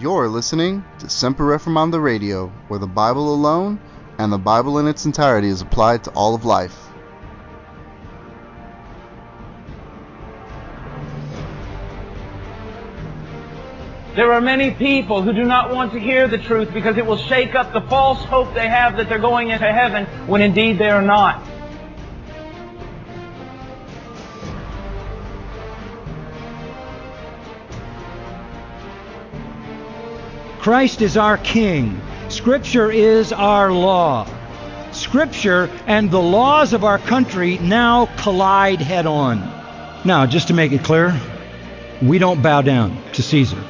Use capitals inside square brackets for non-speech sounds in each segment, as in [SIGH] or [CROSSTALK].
You're listening to Semper Reformanda Radio, where the Bible alone and the Bible in its entirety is applied to all of life. There are many people who do not want to hear the truth because it will shake up the false hope they have that they're going into heaven when indeed they are not. Christ is our King. Scripture is our law. Scripture and the laws of our country now collide head on. Now, just to make it clear, we don't bow down to Caesar.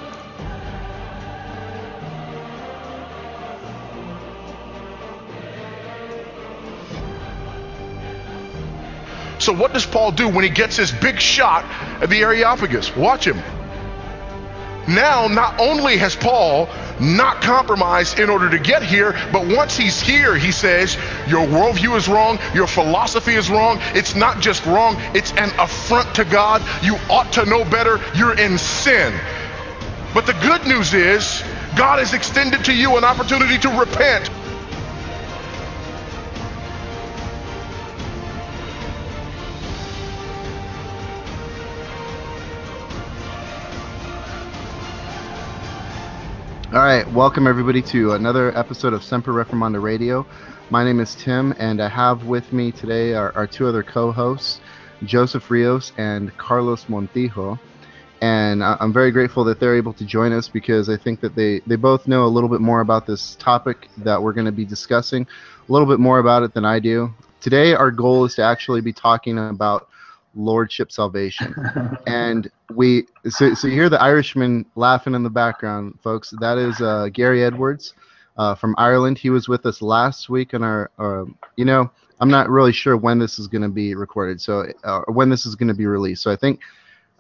So, what does Paul do when he gets his big shot at the Areopagus? Watch him. Now, not only has Paul not compromised in order to get here, but once he's here, he says, Your worldview is wrong, your philosophy is wrong. It's not just wrong, it's an affront to God. You ought to know better, you're in sin. But the good news is, God has extended to you an opportunity to repent. All right, welcome everybody to another episode of Semper Reformanda Radio. My name is Tim, and I have with me today our, our two other co-hosts, Joseph Rios and Carlos Montijo. And I- I'm very grateful that they're able to join us because I think that they, they both know a little bit more about this topic that we're going to be discussing, a little bit more about it than I do. Today, our goal is to actually be talking about lordship salvation. [LAUGHS] And we so, so you hear the irishman laughing in the background folks. That is uh, gary edwards uh, from ireland. He was with us last week on our uh, you know i'm not really sure when this is going to be recorded so uh, when this is going to be released. So i think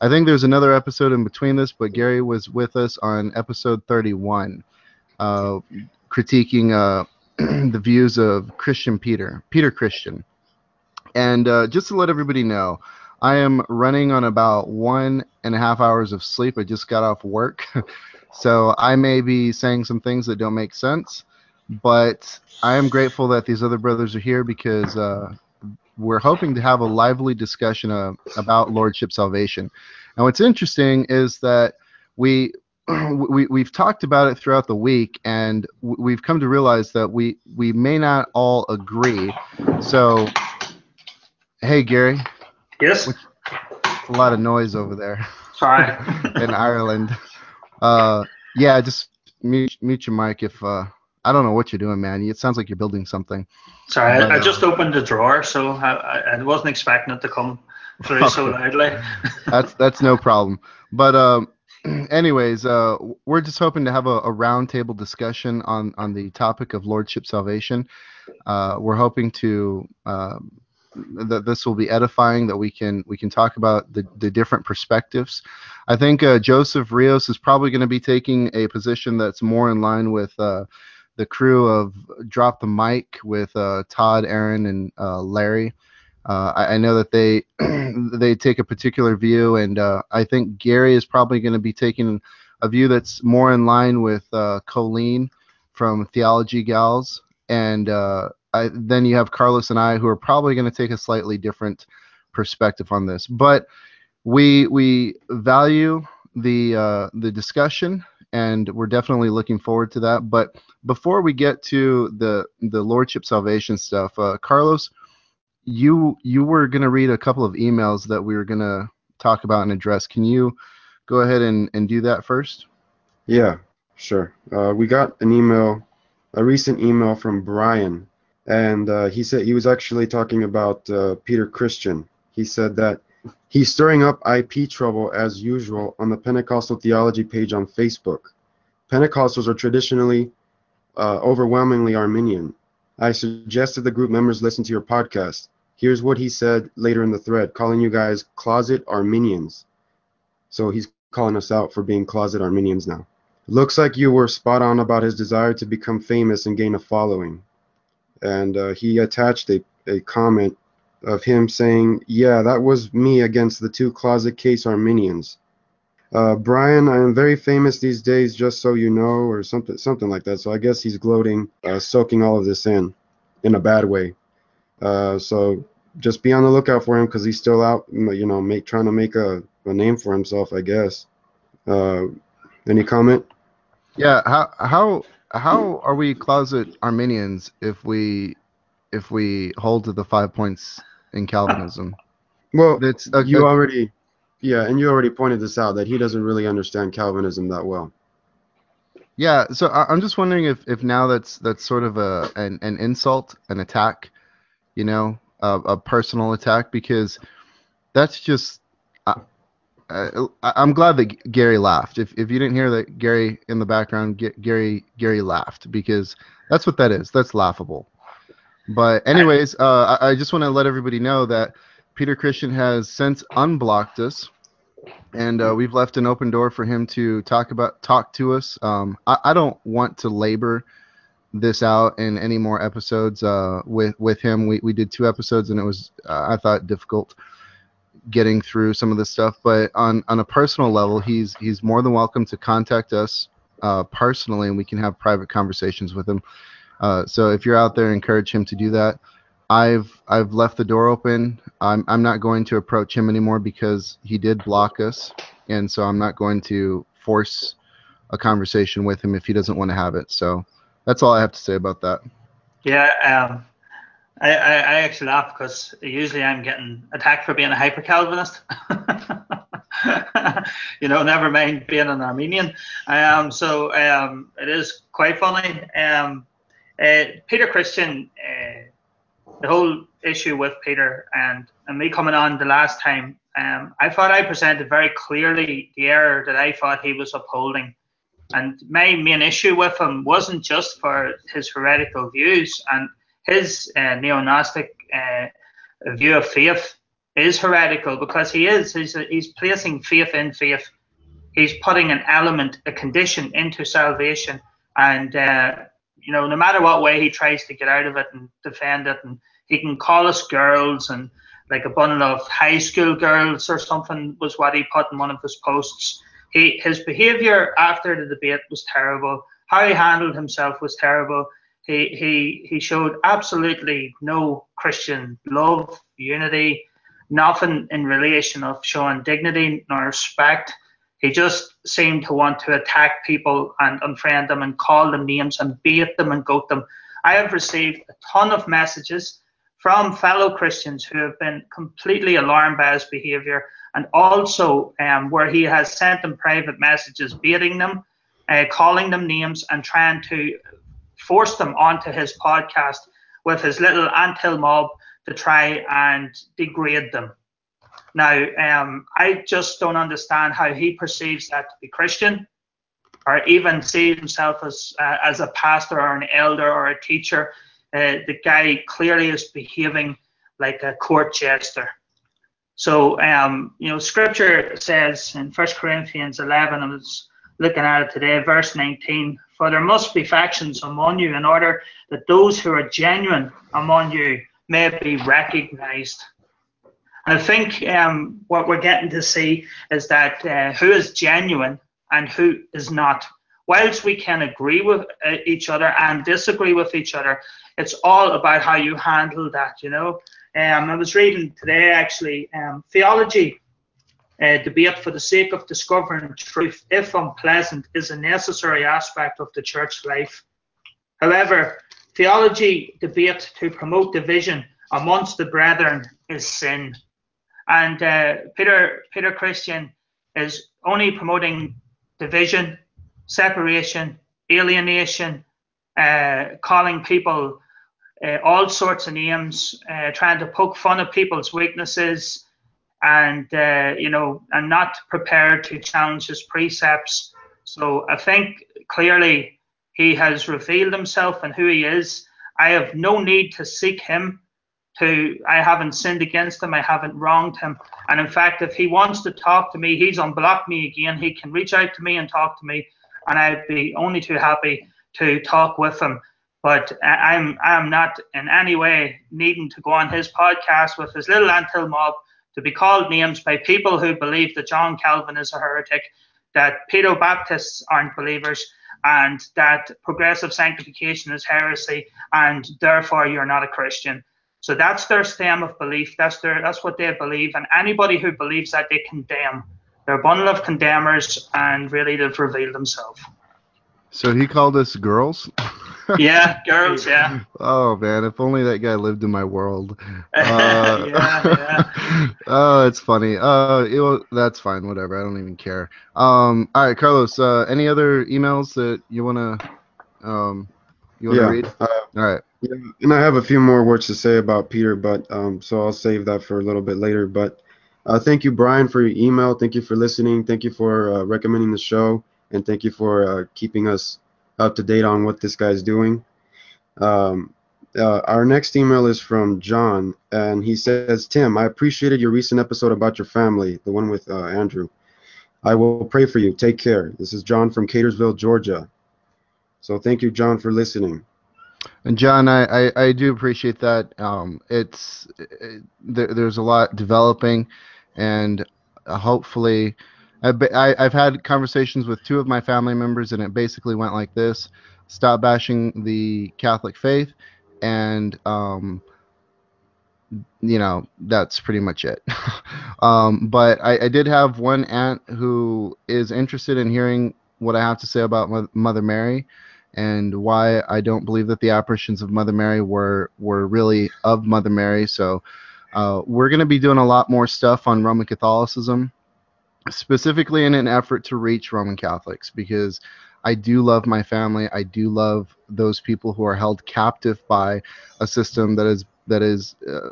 i think there's another episode in between this but gary was with us on episode 31 uh, critiquing uh, [CLEARS THROAT] the views of christian peter peter christian and uh, just to let everybody know, I am running on about one and a half hours of sleep. I just got off work. [LAUGHS] so I may be saying some things that don't make sense. But I am grateful that these other brothers are here because uh, we're hoping to have a lively discussion uh, about Lordship salvation. And what's interesting is that we. [CLEARS THROAT] We, we've talked about it throughout the week, and we've come to realize that we, we may not all agree. So, Hey Gary, Yes. a lot of noise over there Sorry. [LAUGHS] in Ireland. Uh, yeah, just mute, mute your mic if uh, I don't know what you're doing, man. It sounds like you're building something. Sorry. But, I, I uh, just opened the drawer, so I, I, I wasn't expecting it to come through so loudly. [LAUGHS] That's that's no problem. But um, [CLEARS THROAT] anyways, uh, we're just hoping to have a, a roundtable discussion on on the topic of lordship salvation. Uh, we're hoping to um, that this will be edifying. That we can we can talk about the, the different perspectives. I think uh, Joseph Rios is probably going to be taking a position that's more in line with uh, the crew of Drop the Mic with uh, Todd, Aaron, and uh, Larry. Uh, I, I know that they [CLEARS THROAT] they take a particular view, and uh, I think Gary is probably going to be taking a view that's more in line with Colleen from Theology Gals, and uh, I, then you have Carlos and I, who are probably going to take a slightly different perspective on this. But we we value the uh, the discussion, and we're definitely looking forward to that. But before we get to the the lordship salvation stuff, uh, Carlos, you you were going to read a couple of emails that we were going to talk about and address. Can you go ahead and, and do that first? Yeah, sure. Uh, we got an email, a recent email from Brian, and uh, he said he was actually talking about uh, Peter Christian. He said that he's stirring up IP trouble as usual on the Pentecostal theology page on Facebook. Pentecostals are traditionally uh, overwhelmingly Arminian. I suggested the group members listen to your podcast. Here's what he said later in the thread, calling you guys closet Arminians. So he's calling us out for being closet Arminians now. Looks like you were spot on about his desire to become famous and gain a following. And uh, he attached a, a comment of him saying, Yeah, that was me against the two closet case Arminians. Uh, Brian, I am very famous these days, just so you know, or something, something like that. So I guess he's gloating, uh, soaking all of this in, in a bad way. Uh, so just be on the lookout for him because he's still out, you know, make, trying to make a, a name for himself, I guess. Uh, any comment? Yeah. How how how are we closet Arminians if we if we hold to the five points in Calvinism? Well, It's uh, you already, yeah, and you already pointed this out that he doesn't really understand Calvinism that well. Yeah, so I, I'm just wondering if, if now that's that's sort of a an, an insult, an attack, you know, a, a personal attack, because that's just. I, I, I'm glad that Gary laughed. If if you didn't hear that Gary in the background, G- Gary Gary laughed because that's what that is. That's laughable. But anyways, uh, I, I just want to let everybody know that Peter Christian has since unblocked us and uh, we've left an open door for him to talk about talk to us. Um, I, I don't want to labor this out in any more episodes uh, with with him. We we did two episodes and it was uh, I thought difficult getting through some of this stuff. But on on a personal level, he's he's more than welcome to contact us uh, personally, and we can have private conversations with him. Uh, so if you're out there, encourage him to do that. I've I've left the door open. I'm I'm not going to approach him anymore because he did block us, and so I'm not going to force a conversation with him if he doesn't want to have it. So that's all I have to say about that. Yeah, um, I, I, I actually laugh because usually I'm getting attacked for being a hyper Calvinist. [LAUGHS] you know, never mind being an Arminian. Um, so um, it is quite funny. Um, uh, Peter Christian, uh, the whole issue with Peter and, and me coming on the last time, um, I thought I presented very clearly the error that I thought he was upholding. And my main issue with him wasn't just for his heretical views and his uh, neo-Gnostic uh, view of faith is heretical because he is he's, he's placing faith in faith. He's putting an element, a condition into salvation, and uh, you know no matter what way he tries to get out of it and defend it, and he can call us girls and like a bundle of high school girls or something was what he put in one of his posts. He his behaviour after the debate was terrible. How he handled himself was terrible. He he he showed absolutely no Christian love, unity, nothing in relation of showing dignity nor respect. He just seemed to want to attack people and unfriend them and call them names and bait them and goat them. I have received a ton of messages from fellow Christians who have been completely alarmed by his behaviour and also um, where he has sent them private messages baiting them, uh, calling them names and trying to force them onto his podcast with his little anthill mob to try and degrade them. Now, um, I just don't understand how he perceives that to be Christian, or even sees himself as uh, as a pastor or an elder or a teacher. Uh, the guy clearly is behaving like a court jester. So, um, you know, Scripture says in 1 Corinthians 11, I was looking at it today, verse 19, for there must be factions among you in order that those who are genuine among you may be recognized. And I think um, what we're getting to see is that uh, who is genuine and who is not. Whilst we can agree with uh, each other and disagree with each other, it's all about how you handle that, you know. Um, I was reading today actually um, theology uh, debate for the sake of discovering truth, if unpleasant, is a necessary aspect of the church life. However, theology debate to promote division amongst the brethren is sin. And uh, Peter Peter Christian is only promoting division, separation, alienation, uh, calling people uh, all sorts of names, uh, trying to poke fun at people's weaknesses, and uh, you know, and not prepared to challenge his precepts. So I think clearly he has revealed himself and who he is. I have no need to seek him. To I haven't sinned against him. I haven't wronged him. And in fact, if he wants to talk to me, he's unblocked me again. He can reach out to me and talk to me, and I'd be only too happy to talk with him. But I'm I'm not in any way needing to go on his podcast with his little anthill mob to be called names by people who believe that John Calvin is a heretic, that pedo Baptists aren't believers, and that progressive sanctification is heresy, and therefore you're not a Christian. So that's their stem of belief. That's their that's what they believe, and anybody who believes that they condemn. They're a bundle of condemners, and really they've revealed themselves. So he called us girls. [LAUGHS] yeah, girls. [LAUGHS] Yeah. Oh man, if only that guy lived in my world. [LAUGHS] Uh, yeah, yeah. [LAUGHS] oh, it's funny. Uh, it, will- that's fine. Whatever. I don't even care. Um, all right, Carlos. Uh, any other emails that you wanna um, you wanna Yeah. read? Uh, All right. Yeah, and I have a few more words to say about Peter, but um, so I'll save that for a little bit later. But uh, thank you, Brian, for your email. Thank you for listening. Thank you for uh, recommending the show, and thank you for uh, keeping us up to date on what this guy's doing. Um, uh, our next email is from John, and he says, "Tim, I appreciated your recent episode about your family, the one with uh, Andrew. I will pray for you. Take care. This is John from Cartersville, Georgia. So thank you, John, for listening." And John, I, I, I do appreciate that. Um, it's it, there, there's a lot developing, and uh, hopefully, I've, I, I've had conversations with two of my family members, and it basically went like this: stop bashing the Catholic faith, and um, you know that's pretty much it. [LAUGHS] um, but I, I did have one aunt who is interested in hearing what I have to say about Mother Mary and why I don't believe that the apparitions of Mother Mary were were really of Mother Mary. So uh, we're going to be doing a lot more stuff on Roman Catholicism, specifically in an effort to reach Roman Catholics, because I do love my family. I do love those people who are held captive by a system that is that is uh,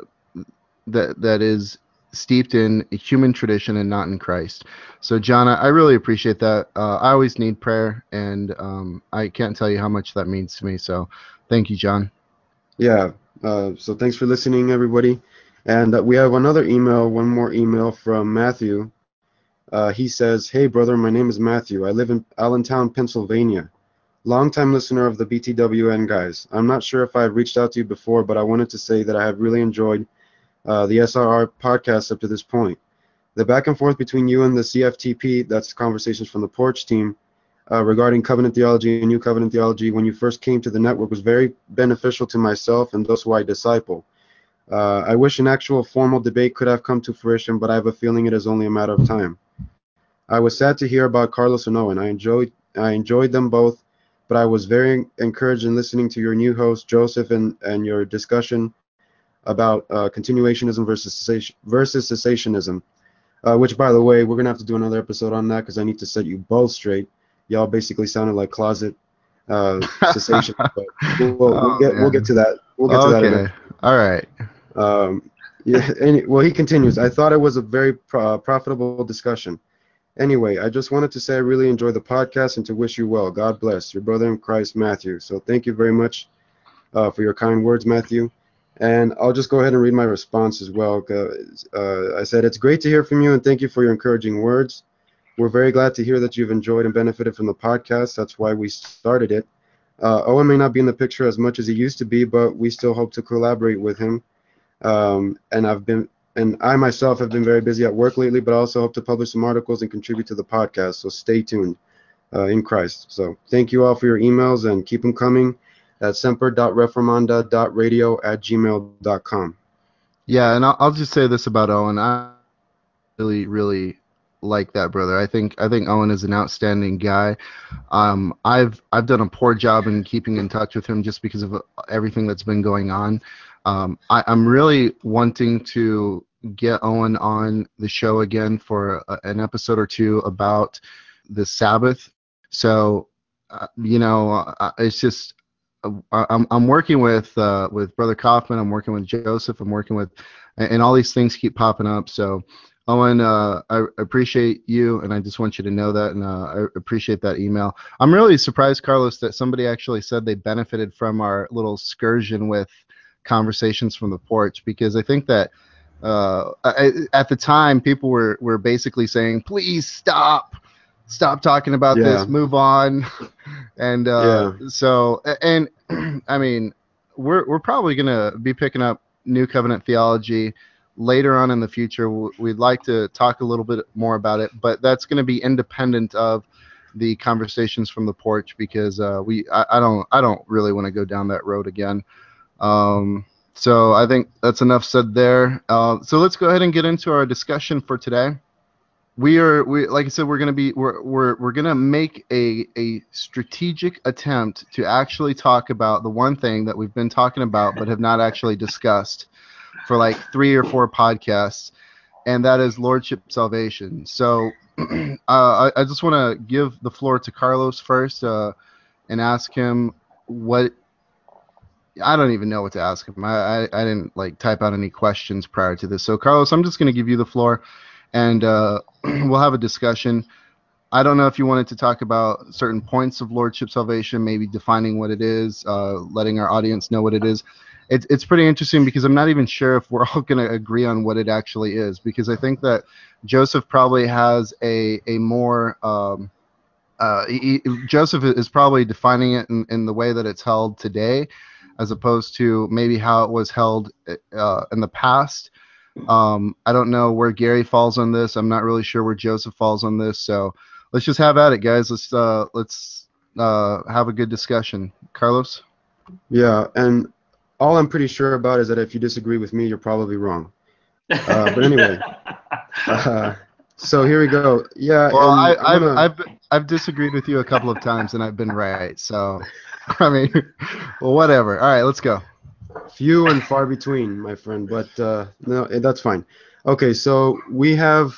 that that is steeped in human tradition and not in Christ. So, John, I, really appreciate that. Uh, I always need prayer, and um, I can't tell you how much that means to me. So, thank you, John. Yeah. Uh, so thanks for listening, everybody. And uh, we have another email, one more email from Matthew. Uh, he says, "Hey, brother, my name is Matthew. I live in Allentown, Pennsylvania. Longtime listener of the BTWN guys. I'm not sure if I've reached out to you before, but I wanted to say that I have really enjoyed uh, the SRR podcast up to this point. The back and forth between you and the CFTP, that's Conversations from the Porch team, uh, regarding covenant theology and new covenant theology when you first came to the network was very beneficial to myself and those who I disciple. Uh, I wish an actual formal debate could have come to fruition, but I have a feeling it is only a matter of time. I was sad to hear about Carlos and Owen. I enjoyed I enjoyed them both, but I was very encouraged in listening to your new host Joseph and, and your discussion about uh, continuationism versus cessation, versus cessationism. Uh, which, by the way, we're gonna have to do another episode on that because I need to set you both straight. Y'all basically sounded like closet uh, [LAUGHS] cessation, but we'll, we'll, Oh, we'll get we'll get to that. We'll get to that. okay. All right. Um, yeah, any, well, he continues. I thought it was a very pro- profitable discussion. Anyway, I just wanted to say I really enjoy the podcast and to wish you well. God bless your brother in Christ, Matthew. So thank you very much uh, for your kind words, Matthew. And I'll just go ahead and read my response as well. Uh, I said, It's great to hear from you and thank you for your encouraging words. We're very glad to hear that you've enjoyed and benefited from the podcast. That's why we started it. Uh, Owen may not be in the picture as much as he used to be, but we still hope to collaborate with him. Um, and I've been, and I myself have been very busy at work lately, but I also hope to publish some articles and contribute to the podcast. So stay tuned uh, in Christ. So thank you all for your emails and keep them coming at semper.reformanda.radio at gmail.com. Yeah, and I'll, I'll just say this about Owen. I really, really like that brother. I think I think Owen is an outstanding guy. Um, I've I've done a poor job in keeping in touch with him just because of everything that's been going on. Um, I, I'm really wanting to get Owen on the show again for a, an episode or two about the Sabbath. So, uh, you know, uh, it's just uh, I'm I'm working with uh, with Brother Kaufman. I'm working with Joseph. I'm working with, and and all these things keep popping up. So, Owen, uh, I appreciate you, and I just want you to know that, and uh, I appreciate that email. I'm really surprised, Carlos, that somebody actually said they benefited from our little excursion with conversations from the porch, because I think that uh, I, at the time people were were basically saying, please stop. Stop talking about Yeah. this. Move on, [LAUGHS] and uh, Yeah. so and [CLEARS THROAT] I mean, we're we're probably gonna be picking up New Covenant theology later on in the future, we'd like to talk a little bit more about it, but that's going to be independent of the conversations from the porch because uh, we I, I, don't I don't really want to go down that road again. Um, so I think that's enough said there. Uh, so let's go ahead and get into our discussion for today. We are we like I said we're gonna be we're we're we're gonna make a a strategic attempt to actually talk about the one thing that we've been talking about but have not actually discussed for like three or four podcasts, and that is lordship salvation. So [CLEARS THROAT] uh, I, I, just want to give the floor to Carlos first uh, and ask him what. I don't even know what to ask him. I, I, I didn't like type out any questions prior to this. So Carlos, I'm just going to give you the floor, and uh, [CLEARS THROAT] we'll have a discussion. I don't know if you wanted to talk about certain points of lordship salvation, maybe defining what it is, uh, letting our audience know what it is it's it's pretty interesting because I'm not even sure if we're [LAUGHS] all going to agree on what it actually is because I think that Joseph probably has a a more um, uh, he, Joseph is probably defining it in, in the way that it's held today, as opposed to maybe how it was held uh, in the past. Um, I don't know where Gary falls on this. I'm not really sure where Joseph falls on this. So let's just have at it, guys. Let's uh, let's uh, have a good discussion. Carlos. Yeah, and all I'm pretty sure about is that if you disagree with me, you're probably wrong. Uh, but anyway, [LAUGHS] uh, so here we go. Yeah. Well, I, have. I've I've disagreed with you a couple of times and I've been right. So, [LAUGHS] I mean, well, whatever. All right, let's go. Few and far between, my friend. But uh, no, eh, that's fine. Okay, so we have,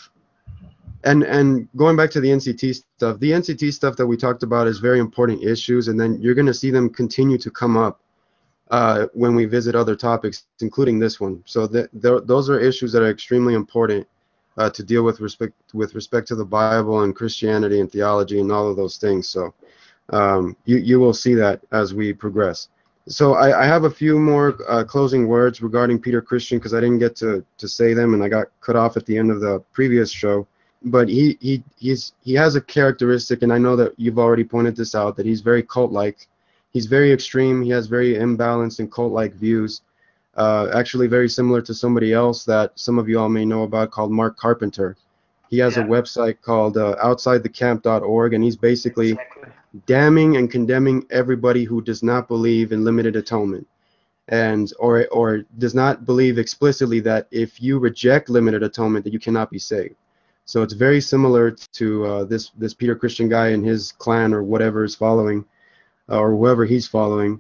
and and going back to the NCT stuff, the NCT stuff that we talked about is very important issues, and then you're gonna see them continue to come up uh, when we visit other topics, including this one. So th- th- those are issues that are extremely important uh, to deal with respect with respect to the Bible and Christianity and theology and all of those things. So um, you you will see that as we progress. So I, I have a few more uh, closing words regarding Peter Christian because I didn't get to, to say them and I got cut off at the end of the previous show. But he he he's he has a characteristic, and I know that you've already pointed this out that he's very cult-like he's very extreme. He has very imbalanced and cult-like views. Uh, actually, very similar to somebody else that some of you all may know about called Mark Carpenter. He has yeah. a website called uh, OutsideTheCamp.org, and he's basically exactly. damning and condemning everybody who does not believe in limited atonement, and or or does not believe explicitly that if you reject limited atonement, that you cannot be saved. So it's very similar to uh, this this Peter Christian guy and his clan or whatever is following or whoever he's following.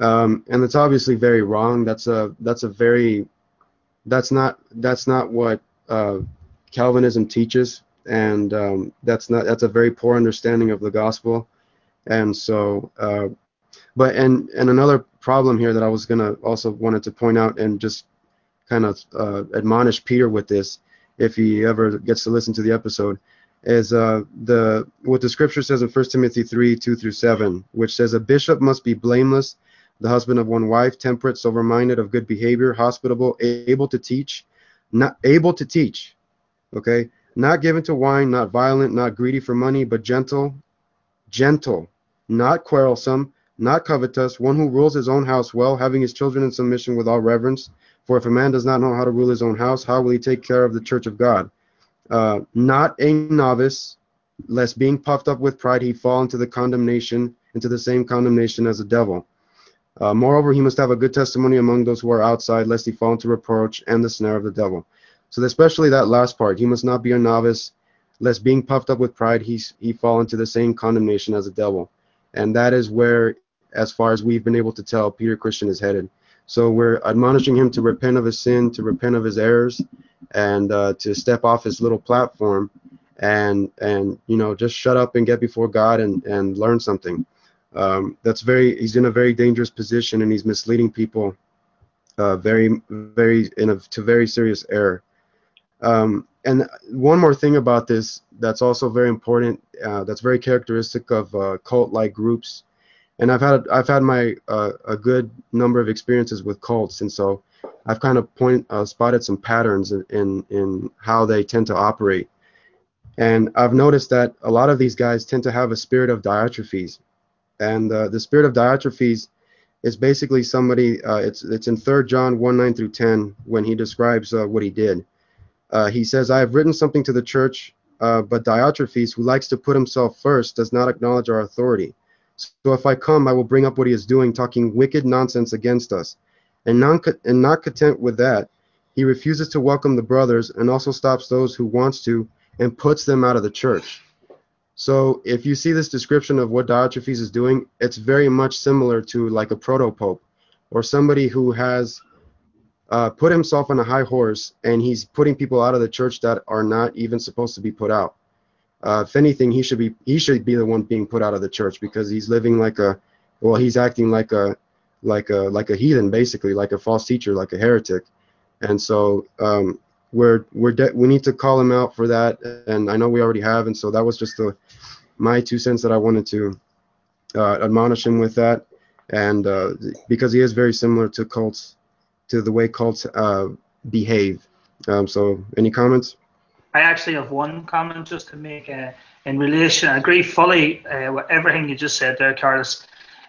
Um, and it's obviously very wrong. That's a that's a very that's not that's not what uh, Calvinism teaches, and um, that's not that's a very poor understanding of the gospel. And so, uh, but and and another problem here that I was gonna also wanted to point out and just kind of uh, admonish Peter with this, if he ever gets to listen to the episode, is uh, the what the scripture says in 1 Timothy 3 2 through 7, which says, A bishop must be blameless, the husband of one wife, temperate, sober minded, of good behavior, hospitable, able to teach, not able to teach, okay, not given to wine, not violent, not greedy for money, but gentle, gentle, not quarrelsome, not covetous, one who rules his own house well, having his children in submission with all reverence. For if a man does not know how to rule his own house, how will he take care of the church of God? uh, not a novice, lest being puffed up with pride he fall into the condemnation, into the same condemnation as the devil. Uh, moreover, he must have a good testimony among those who are outside, lest he fall into reproach and the snare of the devil. So especially that last part, he must not be a novice, lest being puffed up with pride he he fall into the same condemnation as the devil. And that is where, as far as we've been able to tell, Peter Christian is headed. So we're admonishing him to repent of his sin, to repent of his errors, and uh, to step off his little platform and and you know just shut up and get before God and and learn something. Um, that's very he's in a very dangerous position and he's misleading people uh, very very in a to very serious error. Um, and one more thing about this that's also very important uh, that's very characteristic of uh, cult-like groups and I've had I've had my uh, a good number of experiences with cults, and so I've kind of point uh, spotted some patterns in, in, how they tend to operate. And I've noticed that a lot of these guys tend to have a spirit of Diotrephes, and uh, the spirit of Diotrephes is basically somebody. Uh, it's it's in Third John one nine through ten when he describes what he did. Uh, he says, "I have written something to the church, uh, but Diotrephes, who likes to put himself first, does not acknowledge our authority. So if I come, I will bring up what he is doing, talking wicked nonsense against us. And, non- and not content with that, he refuses to welcome the brothers and also stops those who wants to and puts them out of the church. So if you see this description of what Diotrephes is doing, it's very much similar to like a proto-pope or somebody who has uh, put himself on a high horse and he's putting people out of the church that are not even supposed to be put out. Uh, if anything, he should be he should be the one being put out of the church because he's living like a well, he's acting like a like a like a heathen basically, like a false teacher, like a heretic. And so um, we're we're de- we need to call him out for that, and I know we already have. And so that was just the my two cents that I wanted to uh, admonish him with that, and uh, because he is very similar to cults, to the way cults uh, behave. Um, so any comments? I actually have one comment just to make uh, in relation. I agree fully uh, with everything you just said there, Carlos.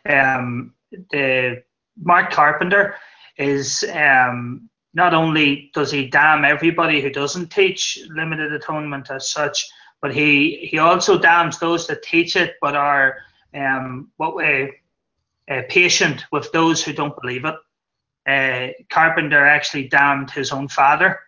Um, the Mark Carpenter is um, not only does he damn everybody who doesn't teach limited atonement as such, but he he also damns those that teach it but are um, what way uh, patient with those who don't believe it. Uh, Carpenter actually damned his own father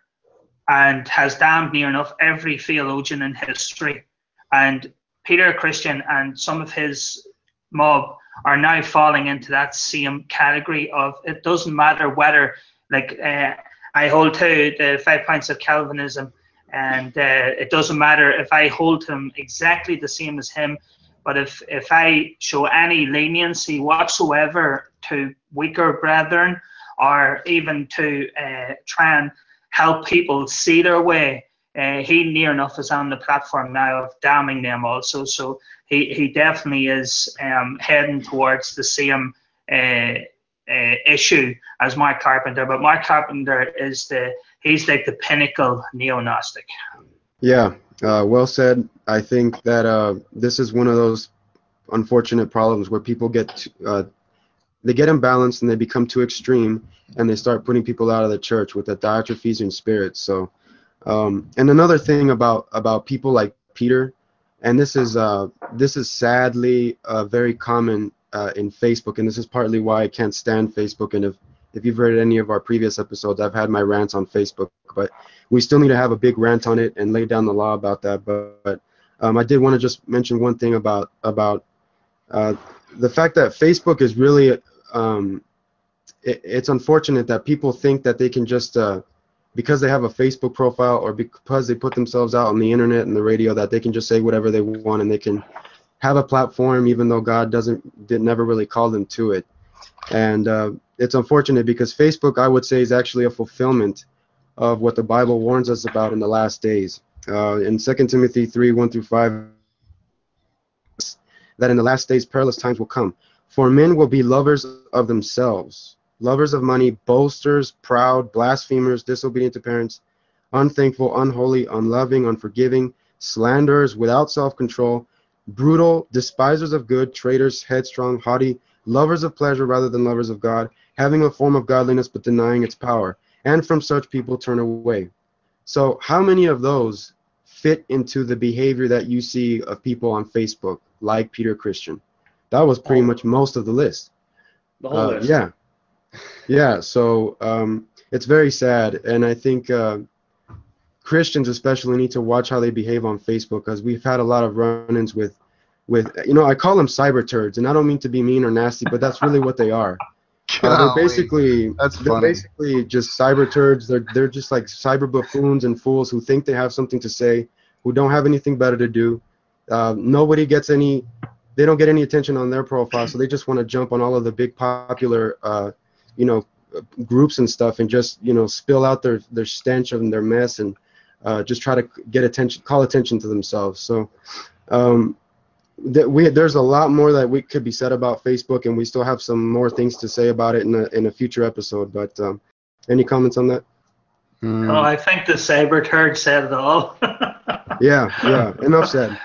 and has damned near enough every theologian in history. And Peter Christian and some of his mob are now falling into that same category of it doesn't matter whether like uh, I hold to the five points of Calvinism and uh, it doesn't matter if I hold him exactly the same as him but if if I show any leniency whatsoever to weaker brethren or even to uh, try and help people see their way. Uh, he near enough is on the platform now of damning them also. So he, he definitely is um, heading towards the same uh, uh, issue as Mark Carpenter. But Mark Carpenter is the he's like the pinnacle neo-Gnostic. Yeah, uh, well said. I think that uh, this is one of those unfortunate problems where people get uh, they get imbalanced and they become too extreme and they start putting people out of the church with the Diotrephes spirit. So, um, and another thing about about people like Peter, and this is uh, this is sadly uh, very common uh, in Facebook, and this is partly why I can't stand Facebook. And if if you've read any of our previous episodes, I've had my rants on Facebook, but we still need to have a big rant on it and lay down the law about that. But, but um, I did want to just mention one thing about about uh, the fact that Facebook is really um, it, it's unfortunate that people think that they can just uh, because they have a Facebook profile or because they put themselves out on the internet and the radio that they can just say whatever they want and they can have a platform even though God doesn't did never really call them to it. And uh, it's unfortunate because Facebook, I would say, is actually a fulfillment of what the Bible warns us about in the last days. Uh, in 2 Timothy 3 1 through 5, that in the last days perilous times will come. For men will be lovers of themselves, lovers of money, boasters, proud, blasphemers, disobedient to parents, unthankful, unholy, unloving, unforgiving, slanderers, without self control, brutal, despisers of good, traitors, headstrong, haughty, lovers of pleasure rather than lovers of God, having a form of godliness but denying its power. And from such people turn away. So, how many of those fit into the behavior that you see of people on Facebook, like Peter Christian? That was pretty much most of the list. The whole Uh, list. yeah, yeah. So um, it's very sad, and I think uh, Christians especially need to watch how they behave on Facebook because we've had a lot of run-ins with, with you know, I call them cyber turds, and I don't mean to be mean or nasty, but that's really what they are. [LAUGHS] Uh, they're basically That's they're funny. basically just cyber turds. They're they're just like cyber buffoons and fools who think they have something to say, who don't have anything better to do. Uh, nobody gets any. They don't get any attention on their profile, so they just want to jump on all of the big popular, uh, you know, groups and stuff, and just you know spill out their their stench and their mess, and uh, just try to get attention, call attention to themselves. So. Um, that we there's a lot more that we could be said about Facebook, and we still have some more things to say about it in a in a future episode. But um, any comments on that? Hmm. Oh, I think the saber turd said it all. [LAUGHS] Yeah, yeah. Enough said.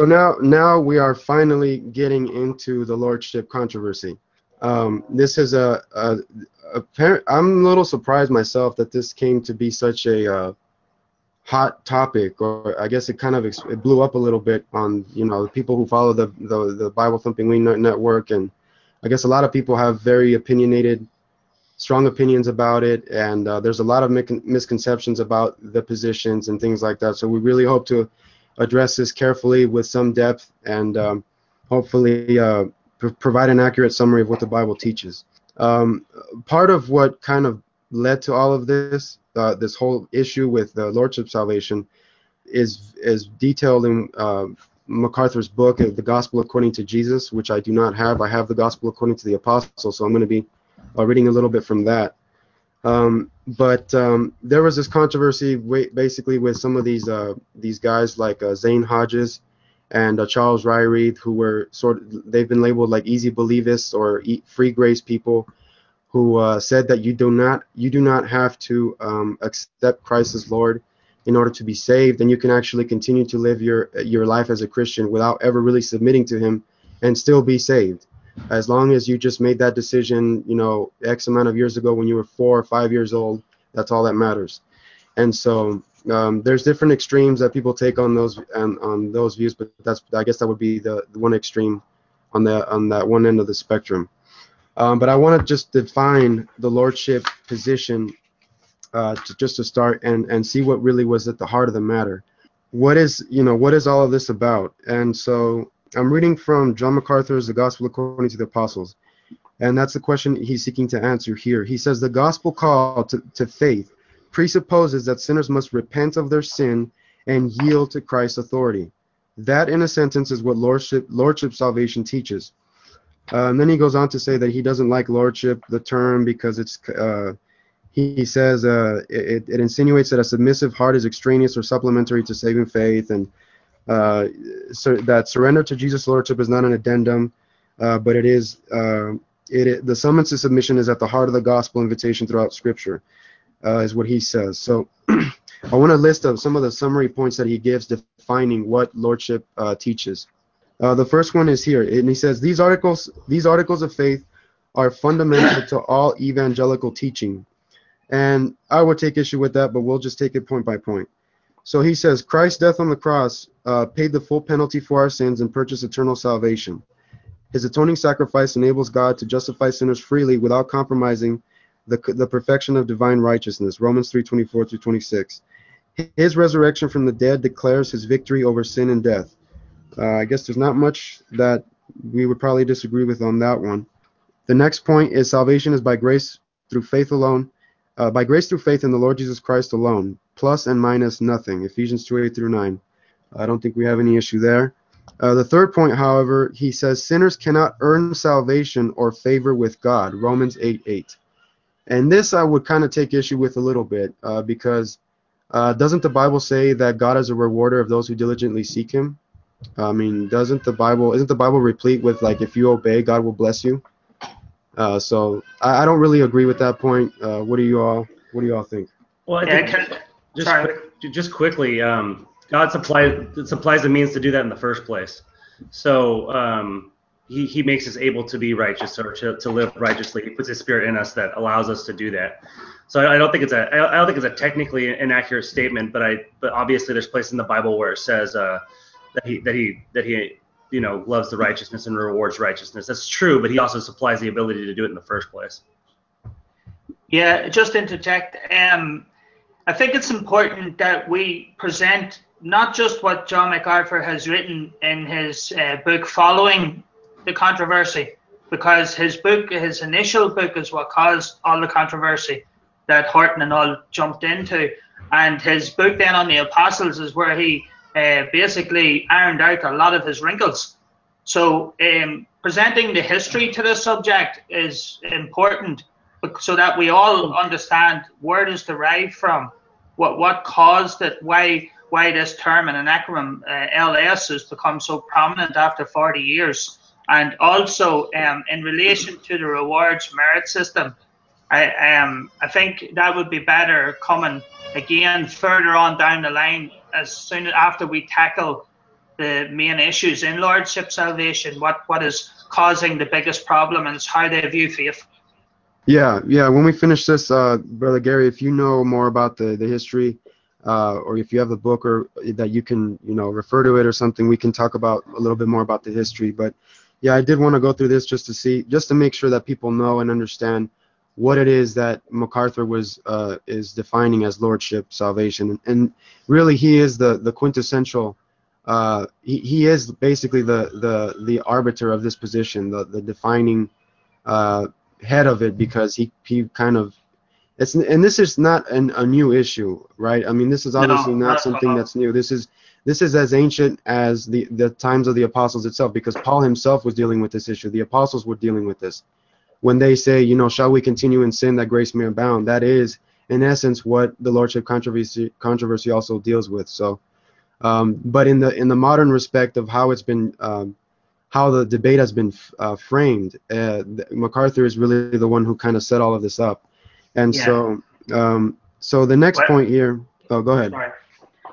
So now now we are finally getting into the lordship controversy. Um, this is a, a, a parent, I'm a little surprised myself that this came to be such a uh, hot topic, or I guess it kind of ex- it blew up a little bit on you know the people who follow the the, the Bible thumping wing network, and I guess a lot of people have very opinionated, strong opinions about it, and uh, there's a lot of misconceptions about the positions and things like that. So we really hope to address this carefully with some depth and um, hopefully uh, pr- provide an accurate summary of what the Bible teaches. Um, part of what kind of led to all of this, uh, this whole issue with the lordship salvation, is is detailed in uh, MacArthur's book, The Gospel According to Jesus, which I do not have. I have the Gospel According to the Apostle, so I'm going to be uh, reading a little bit from that. Um, but um, there was this controversy basically with some of these uh, these guys like uh, Zane Hodges and uh, Charles Ryrie, who were sort of they've been labeled like easy believists or free grace people, who uh, said that you do not you do not have to um, accept Christ as Lord in order to be saved, and you can actually continue to live your your life as a Christian without ever really submitting to Him and still be saved as long as you just made that decision, you know, X amount of years ago when you were four or five years old, that's all that matters. And so um, there's different extremes that people take on those on, on those views, but that's I guess that would be the, the one extreme on the on that one end of the spectrum. Um, but I want to just define the lordship position uh, to, just to start and and see what really was at the heart of the matter. What is you know what is all of this about? And so I'm reading from John MacArthur's The Gospel According to the Apostles, and that's the question he's seeking to answer here. He says the gospel call to, to faith presupposes that sinners must repent of their sin and yield to Christ's authority. That, in a sentence, is what lordship, lordship salvation teaches. Uh, and then he goes on to say that he doesn't like lordship, the term, because it's uh, he, says uh, it, it insinuates that a submissive heart is extraneous or supplementary to saving faith, and uh, so that surrender to Jesus' lordship is not an addendum, uh, but it is uh, it, the summons to submission is at the heart of the gospel invitation throughout Scripture, uh, is what he says. So [CLEARS THROAT] I want to list of some of the summary points that he gives defining what lordship teaches. The first one is here, and he says these articles these articles of faith are fundamental to all evangelical teaching, and I would take issue with that, but we'll just take it point by point. So he says Christ's death on the cross uh, paid the full penalty for our sins and purchased eternal salvation. His atoning sacrifice enables God to justify sinners freely without compromising the, the perfection of divine righteousness. Romans 3:24 through 26. His resurrection from the dead declares his victory over sin and death. Uh, I guess there's not much that we would probably disagree with on that one. The next point is salvation is by grace through faith alone, uh, by grace through faith in the Lord Jesus Christ alone, plus and minus nothing. Ephesians 2 8 through 9. I don't think we have any issue there. Uh, the third point, however, he says sinners cannot earn salvation or favor with God. Romans 8 8. And this I would kind of take issue with a little bit uh, because uh, doesn't the Bible say that God is a rewarder of those who diligently seek Him? I mean, doesn't the Bible isn't the Bible replete with like if you obey, God will bless you? Uh, so I, I, don't really agree with that point. Uh, what do you all What do you all think? Well, I think yeah, just quick, just quickly, um, God supplies supplies the means to do that in the first place. So um, he, he makes us able to be righteous or to, to live righteously. He puts his spirit in us that allows us to do that. So I, I don't think it's a I don't think it's a technically inaccurate statement, but I but obviously there's place in the Bible where it says uh, that he that he that he you know loves the righteousness and rewards righteousness. That's true, but he also supplies the ability to do it in the first place. Yeah, just interject. Um, I think it's important that we present not just what John MacArthur has written in his uh, book following the controversy, because his book, his initial book, is what caused all the controversy that Horton and all jumped into. And his book then on the apostles is where he uh, basically ironed out a lot of his wrinkles. So um, presenting the history to this subject is important so that we all understand where it is derived from, what what caused it, why why this term and an acronym uh, LS has become so prominent after 40 years, and also um, in relation to the rewards merit system. I um I think that would be better coming again further on down the line as soon after we tackle the main issues in lordship salvation, what what is causing the biggest problem, and it's how they view faith. Yeah, yeah. When we finish this, uh, brother Gary, if you know more about the the history, uh, or if you have the book or that you can you know refer to it or something, we can talk about a little bit more about the history. But yeah, I did want to go through this just to see, just to make sure that people know and understand what it is that MacArthur was uh, is defining as lordship salvation, and really he is the the quintessential. Uh, he, he is basically the the the arbiter of this position, the the defining uh, head of it, because he he kind of it's and this is not an, a new issue, right? I mean, this is obviously no, not something that's new. This is this is as ancient as the the times of the apostles itself, because Paul himself was dealing with this issue. The apostles were dealing with this when they say, you know, shall we continue in sin that grace may abound? That is, in essence, what the lordship controversy controversy also deals with. So, um, but in the in the modern respect of how it's been, um, how the debate has been uh, framed, uh, MacArthur is really the one who kind of set all of this up. And yeah. so, um, so the next what? point here. Oh, go ahead. Sorry.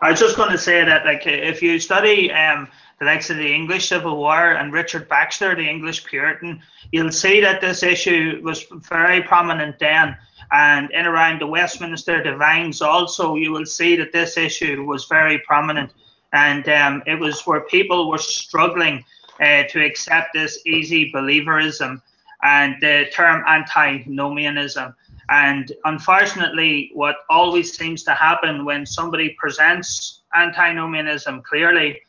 I was just going to say that, like, if you study um, the likes of the English Civil War and Richard Baxter, the English Puritan, you'll see that this issue was very prominent then. And in around the Westminster Divines also, you will see that this issue was very prominent. And um, it was where people were struggling uh, to accept this easy believerism and the term antinomianism. And unfortunately, what always seems to happen when somebody presents antinomianism clearly,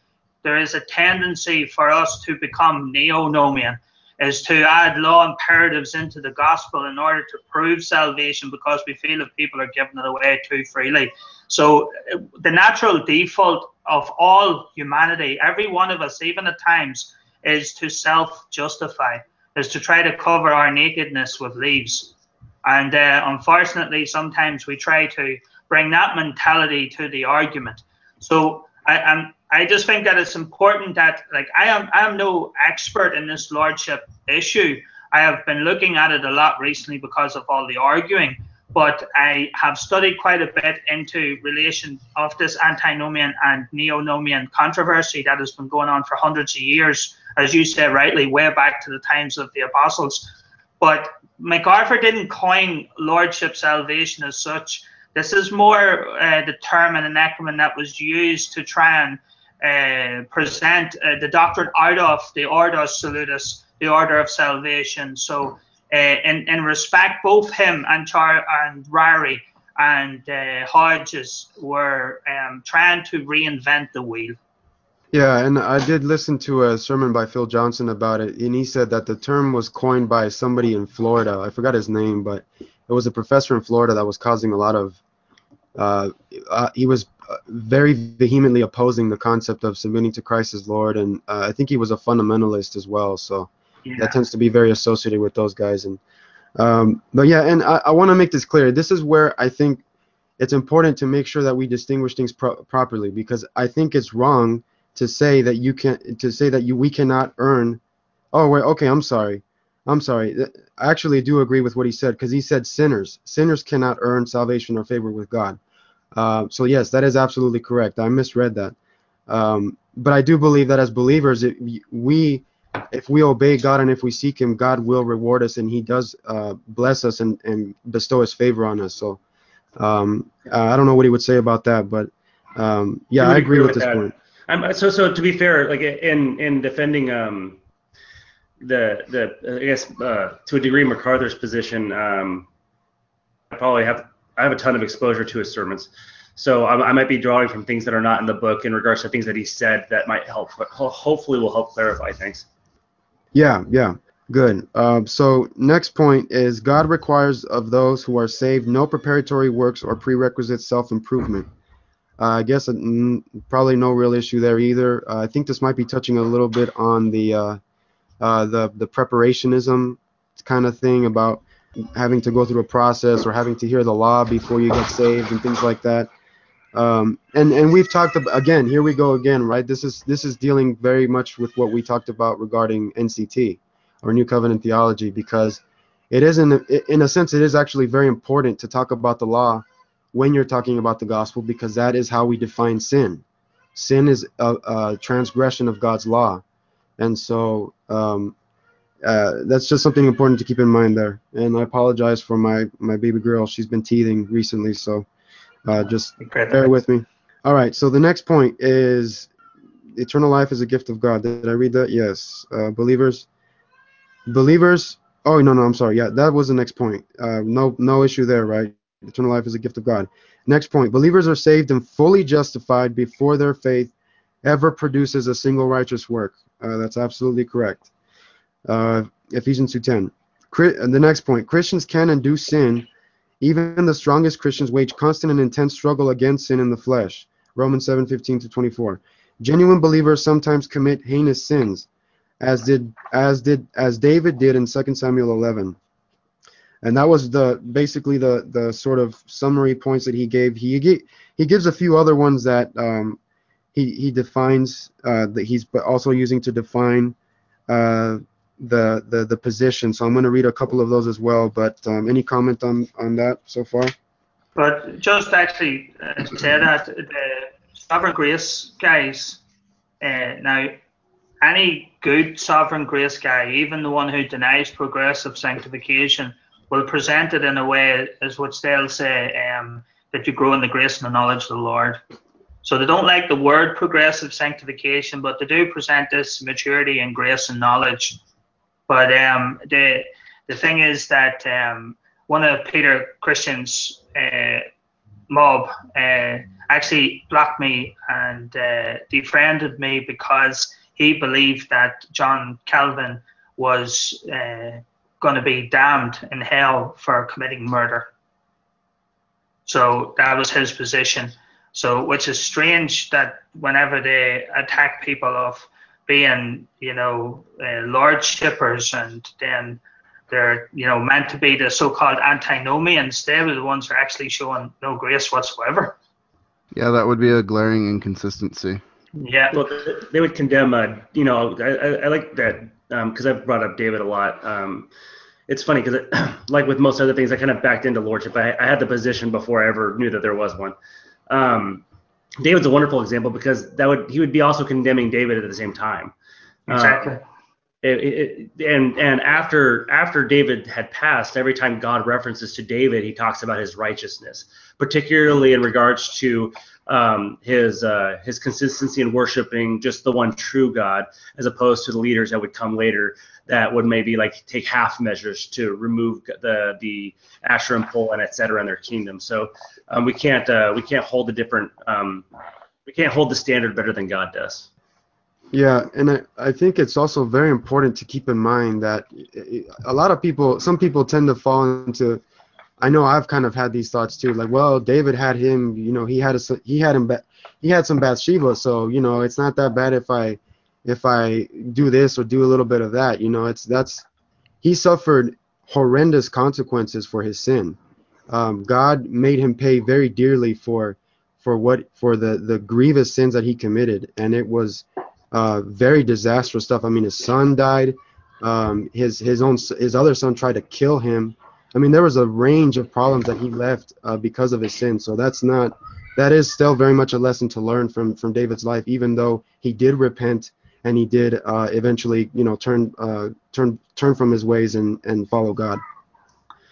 there is a tendency for us to become neo-nomian, is to add law imperatives into the gospel in order to prove salvation because we feel that people are giving it away too freely. So the natural default of all humanity, every one of us, even at times, is to self-justify, is to try to cover our nakedness with leaves. And uh, unfortunately, sometimes we try to bring that mentality to the argument. So I, I'm, I just think that it's important that, like, I am, I am no expert in this lordship issue. I have been looking at it a lot recently because of all the arguing, but I have studied quite a bit into relation of this antinomian and neonomian controversy that has been going on for hundreds of years, as you said rightly, way back to the times of the apostles. But MacArthur didn't coin lordship salvation as such. This is more uh, the term and enacronym that was used to try and uh, present uh, the doctrine out of the Ordo Salutis, the order of salvation. So, uh, in, in respect, both him and Char and Ryrie and uh, Hodges were um, trying to reinvent the wheel. Yeah, and I did listen to a sermon by Phil Johnson about it, and he said that the term was coined by somebody in Florida. I forgot his name, but it was a professor in Florida that was causing a lot of. Uh, uh, he was uh, very vehemently opposing the concept of submitting to Christ as Lord, and uh, I think he was a fundamentalist as well. So yeah. that tends to be very associated with those guys. And um, but yeah, and I, I want to make this clear. This is where I think it's important to make sure that we distinguish things pro- properly because I think it's wrong to say that you can to say that you we cannot earn. Oh wait, okay, I'm sorry. I'm sorry. I actually do agree with what he said because he said sinners. Sinners cannot earn salvation or favor with God. Uh, so yes, that is absolutely correct. I misread that. Um, but I do believe that as believers, it, we, if we obey God and if we seek Him, God will reward us, and He does uh, bless us and, and bestow His favor on us. So um, I don't know what he would say about that, but um, yeah, I agree, agree with, with this that. point. Um, so so to be fair, like in in defending um, the the I guess uh, to a degree MacArthur's position, um, I probably have I have a ton of exposure to his sermons, so I, I, might be drawing from things that are not in the book in regards to things that he said that might help. Hopefully, will help clarify things. Yeah, yeah, good. Um, so next point is God requires of those who are saved no preparatory works or prerequisite self improvement. Uh, I guess uh, probably no real issue there either. Uh, I think this might be touching a little bit on the uh, uh, the the preparationism kind of thing about having to go through a process or having to hear the law before you get saved and things like that. Um, and and we've talked about again. Here we go again, right? This is this is dealing very much with what we talked about regarding NCT or New Covenant theology because it is in in a sense it is actually very important to talk about the law when you're talking about the gospel because that is how we define sin. sin is a, a transgression of God's law, and so um, uh, that's just something important to keep in mind there. And I apologize for my my baby girl; she's been teething recently, so uh, just bear with me. All right, so the next point is eternal life is a gift of God. Did I read that? Yes. Uh, believers, believers. Oh no, no, I'm sorry. Yeah, that was the next point. Uh, no, no issue there, right? Eternal life is a gift of God. Next point: believers are saved and fully justified before their faith ever produces a single righteous work. Uh, that's absolutely correct. Uh, Ephesians 2:10. The next point: Christians can and do sin. Even the strongest Christians wage constant and intense struggle against sin in the flesh. Romans 7:15 to 24. Genuine believers sometimes commit heinous sins, as did as did as David did in 2 Samuel 11. And that was the basically the the sort of summary points that he gave. He he gives a few other ones that um, he he defines uh, that he's also using to define uh, the the the position. So I'm going to read a couple of those as well. But um, any comment on on that so far? But just actually uh, to say that the sovereign grace guys uh, now any good sovereign grace guy, even the one who denies progressive sanctification, will present it in a way as what they'll say um, that you grow in the grace and the knowledge of the Lord. So they don't like the word progressive sanctification, but they do present this maturity and grace and knowledge. But um, the the thing is that um, one of Peter Christian's uh, mob uh, actually blocked me and uh, defriended me because he believed that John Calvin was uh, going to be damned in hell for committing murder. So that was his position. So, which is strange that whenever they attack people of being, you know, uh, lordshippers and then they're, you know, meant to be the so-called antinomians, they were the ones who are actually showing no grace whatsoever. Yeah, that would be a glaring inconsistency. Yeah. Well, they would condemn, uh, you know, I, I like that because um, I've brought up David a lot. Um, it's funny because, [CLEARS THROAT] like with most other things, I kind of backed into lordship. I, I, had the position before I ever knew that there was one. Um, David's a wonderful example because that would he would be also condemning David at the same time. Exactly. Uh, it, it, and and after after David had passed, every time God references to David, he talks about his righteousness, particularly in regards to um, his uh, his consistency in worshiping just the one true God, as opposed to the leaders that would come later that would maybe like take half measures to remove the the Asherah pole and et cetera in their kingdom. So um, we can't uh, we can't hold the different um, we can't hold the standard better than God does. Yeah, and I, I think it's also very important to keep in mind that a lot of people, some people tend to fall into I know I've kind of had these thoughts too. Like, well, David had him. You know, he had a he had him. He had some Bathsheba, so you know, it's not that bad if I if I do this or do a little bit of that. You know, it's that's he suffered horrendous consequences for his sin. Um, God made him pay very dearly for for what for the the grievous sins that he committed, and it was uh, very disastrous stuff. I mean, his son died. Um, his his own his other son tried to kill him. I mean, there was a range of problems that he left uh, because of his sin. So that's not that is still very much a lesson to learn from from David's life, even though he did repent and he did uh, eventually, you know, turn uh, turn turn from his ways and and follow God.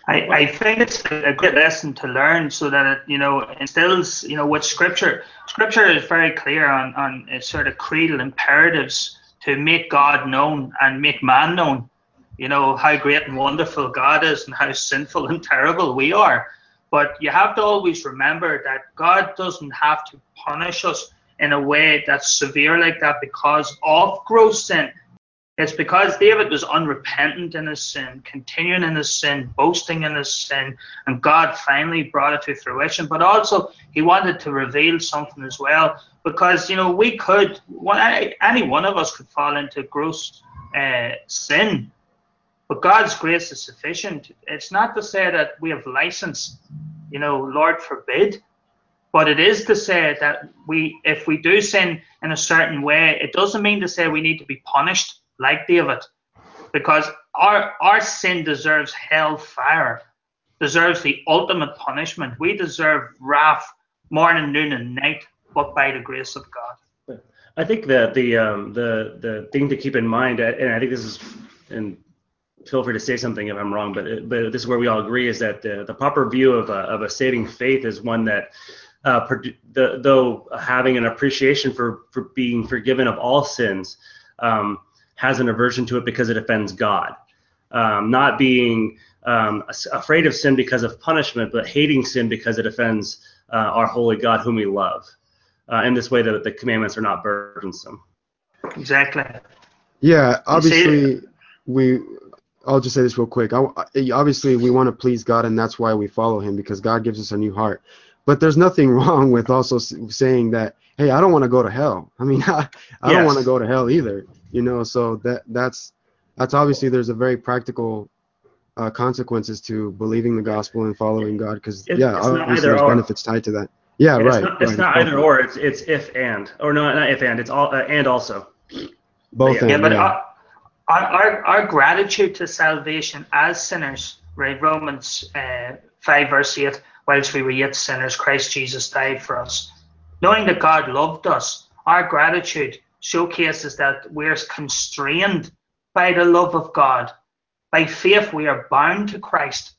I, I think it's a great lesson to learn so that it, you know, instills, you know, with scripture. Scripture is very clear on, on sort of creedal imperatives to make God known and make man known you know, how great and wonderful God is and how sinful and terrible we are. But you have to always remember that God doesn't have to punish us in a way that's severe like that because of gross sin. It's because David was unrepentant in his sin, continuing in his sin, boasting in his sin, and God finally brought it to fruition. But also, he wanted to reveal something as well, because you know we could, any one of us could fall into gross uh, sin but God's grace is sufficient. It's not to say that we have license, you know, Lord forbid, but it is to say that we, if we do sin in a certain way, it doesn't mean to say we need to be punished like David, because our our sin deserves hell fire, deserves the ultimate punishment. We deserve wrath morning, noon, and night, but by the grace of God. I think that the um, the the thing to keep in mind, and I think this is, and feel free to say something if I'm wrong, but but this is where we all agree is that the, the proper view of a, of a saving faith is one that, uh, the, though having an appreciation for for being forgiven of all sins, um, has an aversion to it because it offends God, um, not being um, afraid of sin because of punishment, but hating sin because it offends uh, our holy God whom we love. Uh, in this way, that the commandments are not burdensome. Exactly. Yeah, obviously we I'll just say this real quick. I, obviously, we want to please God, and that's why we follow Him because God gives us a new heart. But there's nothing [LAUGHS] wrong with also saying that, hey, I don't want to go to hell. I mean, [LAUGHS] I, I yes. don't want to go to hell either. You know, so that that's that's obviously there's a very practical uh, consequences to believing the gospel and following God because yeah, obviously there's or. benefits tied to that. Yeah, right. It's not, it's right. not either or. It's it's if and or no, not if and. It's all uh, and also. Both. Yeah, and, but yeah. Our, our, our gratitude to salvation as sinners, right? Romans uh, 5, verse 8, whilst we were yet sinners, Christ Jesus died for us. Knowing that God loved us, our gratitude showcases that we're constrained by the love of God. By faith, we are bound to Christ,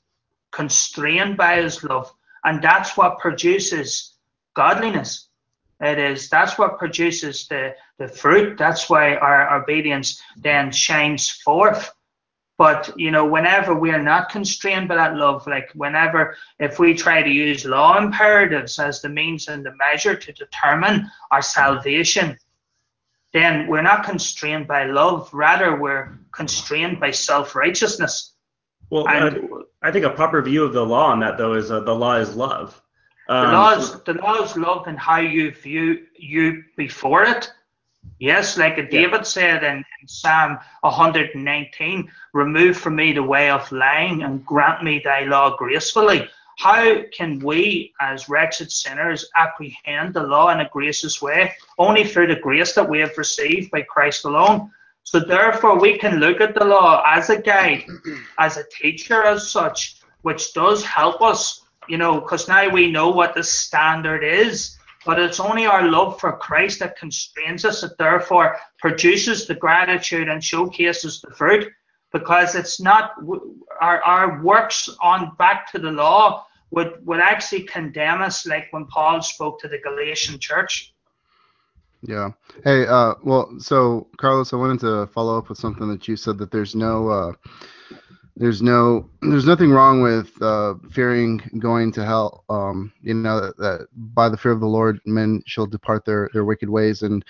constrained by his love. And that's what produces godliness. It is that's what produces the, the fruit. That's why our obedience then shines forth. But you know, whenever we are not constrained by that love, like whenever if we try to use law imperatives as the means and the measure to determine our salvation, then we're not constrained by love. Rather, we're constrained by self righteousness. Well, and, I, I, think a proper view of the law on that though is uh, the law is love. Um, the laws, the laws love and how you view you before it. Yes, like David yeah. said in, in, Psalm 119, remove from me the way of lying and grant me thy law gracefully. How can we, as wretched sinners, apprehend the law in a gracious way? Only through the grace that we have received by Christ alone. So therefore, we can look at the law as a guide, [CLEARS THROAT] as a teacher, as such, which does help us you know, because now we know what the standard is, but it's only our love for Christ that constrains us, that therefore produces the gratitude and showcases the fruit, because it's not our, our works on back to the law would, would actually condemn us, like when Paul spoke to the Galatian church. Yeah. Hey, uh, well, so Carlos, I wanted to follow up with something that you said that there's no, uh, there's no there's nothing wrong with uh, fearing going to hell. Um, you know that, that, by the fear of the lord men shall depart their their wicked ways. And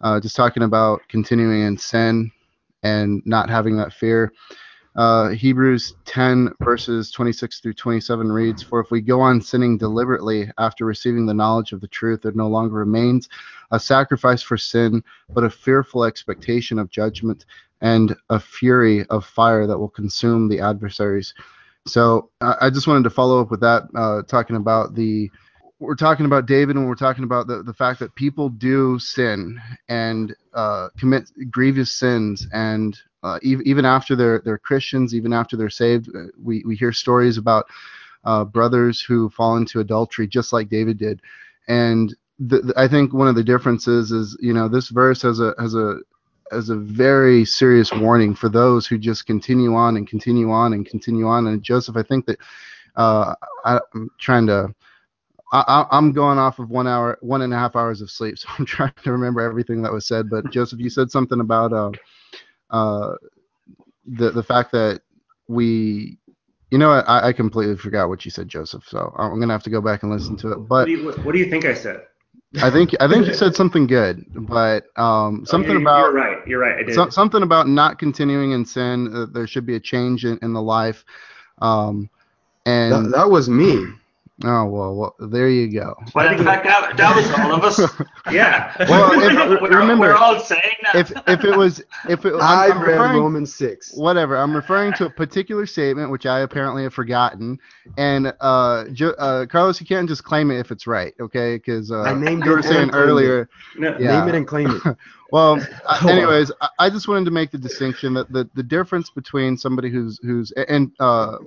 uh, just talking about continuing in sin and not having that fear uh, hebrews 10 verses 26 through 27 reads for if we go on sinning deliberately after receiving the knowledge of the truth there no longer remains a sacrifice for sin but a fearful expectation of judgment and a fury of fire that will consume the adversaries. So I just wanted to follow up with that, uh, talking about the we're talking about David and we're talking about the, the fact that people do sin and uh, commit grievous sins and uh, even after they're they're Christians, even after they're saved, uh, we, we hear stories about uh, brothers who fall into adultery just like David did. And the, the, I think one of the differences is, you know, this verse has a has a as a very serious warning for those who just continue on and continue on and continue on. And Joseph, I think that uh, I, am trying to. I, am going off of one hour, one and a half hours of sleep, [LAUGHS] so I'm trying to remember everything that was said. But Joseph, you said something about uh, uh, the the fact that we, you know, I, I completely forgot what you said, Joseph. So I'm gonna have to go back and listen to it. But what do you, what do you think I said? I think I think you said something good, but um, something you're, about you're right. You're right. I did. So, something about not continuing in sin. Uh, there should be a change in, in the life. Um, and that, that was me. Oh well, well, there you go. Well, in fact, that, that was all of us. [LAUGHS] yeah. Well, if, [LAUGHS] we're, remember, we're all saying that. If if it was if it, I [LAUGHS] I'm, I'm read Romans six. Whatever. I'm referring to a particular statement which I apparently have forgotten. And uh, jo, uh Carlos, you can't just claim it if it's right, okay? Because uh, I named you were saying earlier. No, yeah. Name it and claim it. well, uh, anyways, I, I just wanted to make the distinction that the the difference between somebody who's who's and uh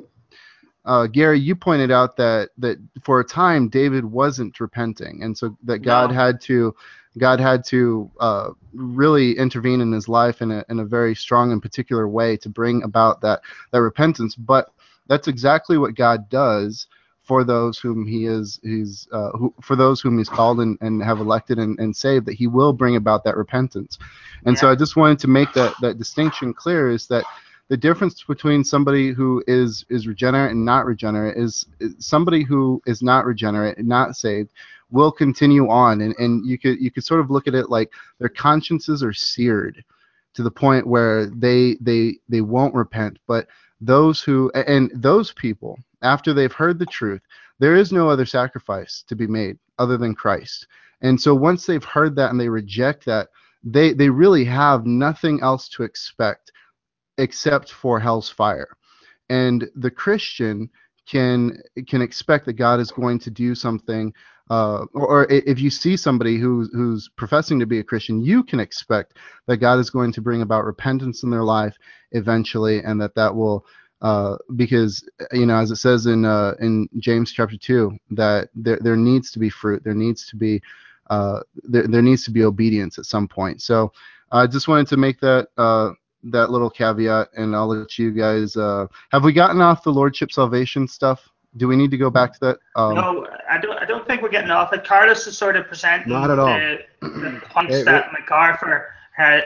uh, Gary, you pointed out that that for a time David wasn't repenting, and so that God no. had to God had to uh, really intervene in his life in a, in a very strong and particular way to bring about that, that repentance. But that's exactly what God does for those whom he is he's uh, who, for those whom he's called and, and have elected and, and saved that he will bring about that repentance and yeah. so i just wanted to make that that distinction clear is that the difference between somebody who is is regenerate and not regenerate is, is somebody who is not regenerate and not saved will continue on. And, and you could you could sort of look at it like their consciences are seared to the point where they they they won't repent. But those who and those people after they've heard the truth there is no other sacrifice to be made other than Christ. And so once they've heard that and they reject that they they really have nothing else to expect except for hell's fire and the Christian can can expect that God is going to do something uh, or, if you see somebody who's who's professing to be a Christian, you can expect that God is going to bring about repentance in their life eventually, and that that will uh, because you know as it says in uh, in James chapter two that there there needs to be fruit, there needs to be uh, there, there needs to be obedience at some point. So I just wanted to make that uh, that little caveat, and I'll let you guys. Uh, have we gotten off the lordship salvation stuff? Do we need to go back to that? Um, no, I don't. I don't think we're getting off it. Carlos is sort of presenting not at all. the, the points that MacArthur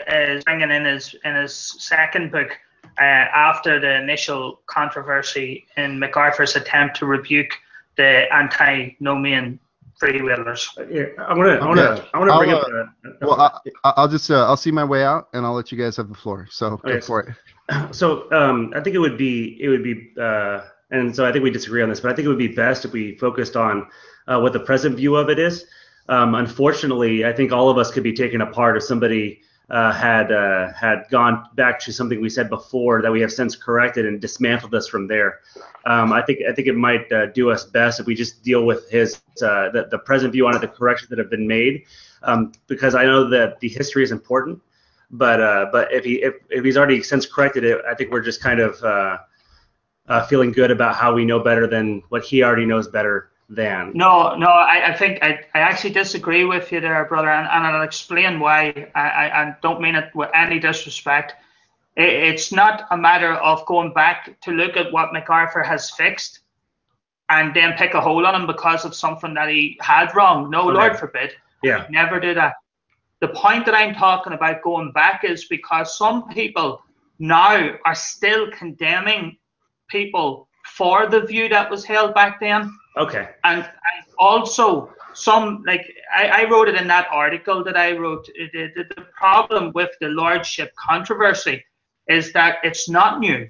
is bringing in his in his second book uh, after the initial controversy in MacArthur's attempt to rebuke the antinomian freewheelers. Yeah, I want to. I want to. I want to bring uh, up. The, well, I, will just. Uh, I'll see my way out, and I'll let you guys have the floor. So okay. go for it. [CLEARS THROAT] So um, I think it would be. It would be. Uh, and so I think we disagree on this, but I think it would be best if we focused on uh, what the present view of it is. Um, unfortunately, I think all of us could be taken apart if somebody uh, had uh, had gone back to something we said before that we have since corrected and dismantled us from there. Um, I think I think it might uh, do us best if we just deal with his uh, the, the present view on it, the corrections that have been made, um, because I know that the history is important. But uh, but if he if, if he's already since corrected it, I think we're just kind of uh, feeling good about how we know better than what he already knows better than. No, no, I, I think I, I actually disagree with you there, brother, and, and I'll explain why. I, I, I don't mean it with any disrespect. It, it's not a matter of going back to look at what MacArthur has fixed and then pick a hole on him because of something that he had wrong. No, okay. Lord forbid. Yeah. Never do that. The point that I'm talking about going back is because some people now are still condemning people for the view that was held back then. Okay. And, and also some like I, I, wrote it in that article that I wrote. The, the, the problem with the lordship controversy is that it's not new.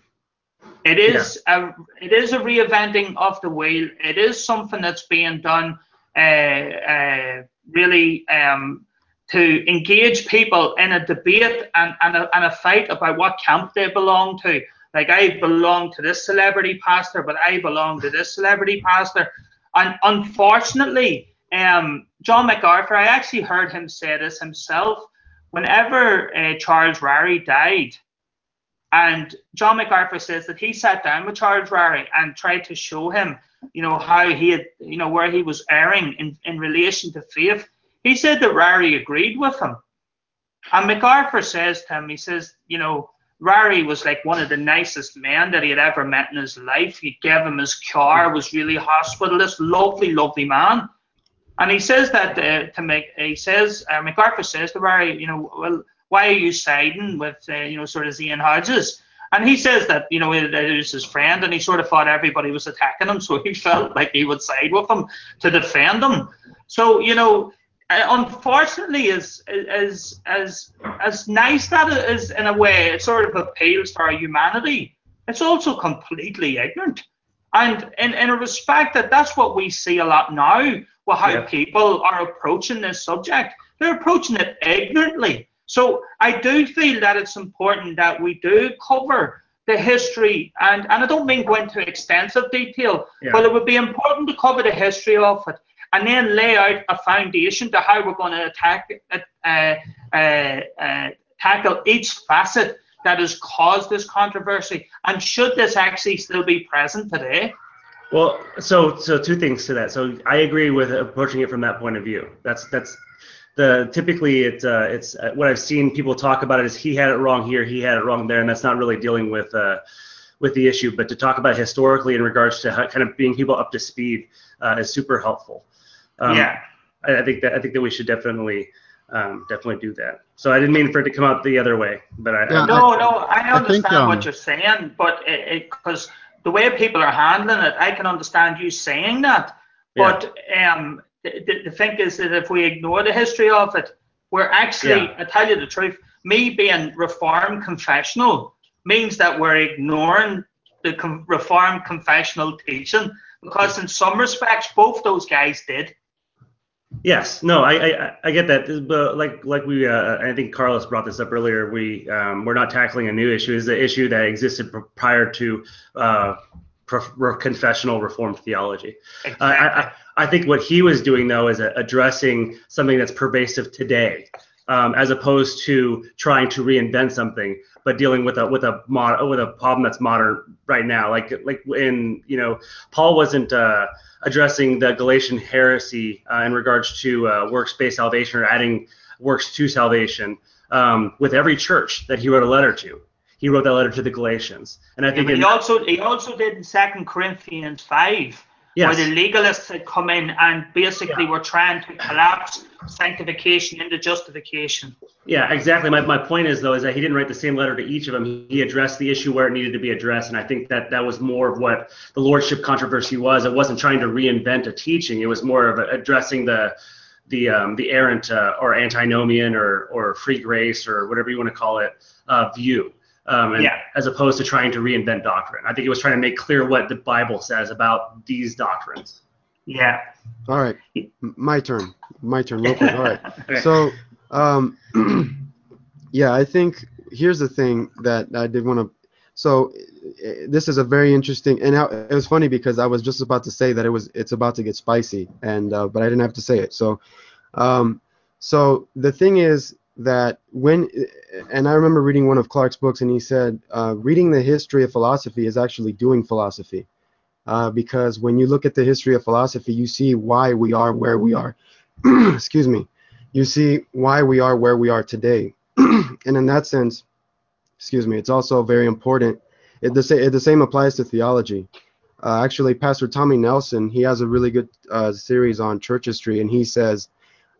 It is yeah. a it is a reinventing of the wheel. It is something that's being done uh, uh, really um, to engage people in a debate and, and, a, and a fight about what camp they belong to. Like I belong to this celebrity pastor, but I belong to this celebrity pastor. And unfortunately, um, John MacArthur, I actually heard him say this himself. Whenever uh, Charles Ryrie died, and John MacArthur says that he sat down with Charles Ryrie and tried to show him, you know, how he had, you know, where he was erring in, in relation to faith. He said that Ryrie agreed with him. And MacArthur says to him, he says, you know, Ryrie was like one of the nicest men that he had ever met in his life. He gave him his car, was really hospitalist, lovely, lovely man. And he says that uh, to make, he says, uh, MacArthur says to Ryrie, you know, well, why are you siding with, uh, you know, sort of Zane Hodges? And he says that, you know, it, it was his friend and he sort of thought everybody was attacking him. [LAUGHS] So he felt like he would side with him to defend him. So, you know, Uh, unfortunately, as as as as nice that it is in a way, it sort of appeals to our humanity. It's also completely ignorant, and in in a respect that that's what we see a lot now. Well, how yeah. people are approaching this subject, they're approaching it ignorantly. So I do feel that it's important that we do cover the history, and, and I don't mean go into extensive detail, yeah. but it would be important to cover the history of it and then lay out a foundation to how we're going to attack uh, uh, uh, tackle each facet that has caused this controversy, and should this actually still be present today? Well, so so two things to that. So I agree with approaching it from that point of view. That's that's the typically it's uh, it's uh, what I've seen people talk about it is he had it wrong here, he had it wrong there, and that's not really dealing with uh, with the issue. But to talk about historically in regards to how, kind of being people up to speed uh, is super helpful. Um, yeah, I, I, think that I think that we should definitely um, definitely do that. So I didn't mean for it to come out the other way, but I, yeah, I no no I understand I think, um, what you're saying, but it because the way people are handling it, I can understand you saying that. But yeah. um, the, the thing is that if we ignore the history of it, we're actually, yeah. I tell you the truth, me being reformed confessional means that we're ignoring the com- reformed confessional teaching because in some respects both those guys did. Yes, no, I, I, I get that, but like like we, uh, I think Carlos brought this up earlier. We um, we're not tackling a new issue. It's the issue that existed prior to uh, confessional reformed theology. Exactly. Uh, I, I think what he was doing though is addressing something that's pervasive today, um, as opposed to trying to reinvent something, but dealing with a with a mod, with a problem that's modern right now. Like like in you know Paul wasn't uh, addressing the Galatian heresy uh, in regards to uh, works-based salvation or adding works to salvation um, with every church that he wrote a letter to he wrote that letter to the Galatians. And I think he also he also did in Second Corinthians five, yes. where the legalists had come in and basically yeah. were trying to collapse sanctification into justification. Yeah, exactly. My, my point is though is that he didn't write the same letter to each of them. He addressed the issue where it needed to be addressed, and I think that that was more of what the lordship controversy was. It wasn't trying to reinvent a teaching. It was more of addressing the the um, the errant uh, or antinomian or or free grace or whatever you want to call it uh, view um, and, yeah. as opposed to trying to reinvent doctrine. I think it was trying to make clear what the Bible says about these doctrines. Yeah. All right, my turn. My turn. Real quick. All right. [LAUGHS] okay. So, um, [CLEARS THROAT] yeah, I think here's the thing that I did want to. So, this is a very interesting, and it was funny because I was just about to say that it was it's about to get spicy, and uh, but I didn't have to say it. So, um, so the thing is, that when and I remember reading one of Clark's books and he said uh, reading the history of philosophy is actually doing philosophy. Uh, because when you look at the history of philosophy you see why we are where we are. [CLEARS THROAT] Excuse me. You see why we are where we are today. [CLEARS THROAT] And in that sense excuse me it's also very important. It, the, it, the same applies to theology. Uh, actually Pastor Tommy Nelson he has a really good uh, series on church history and he says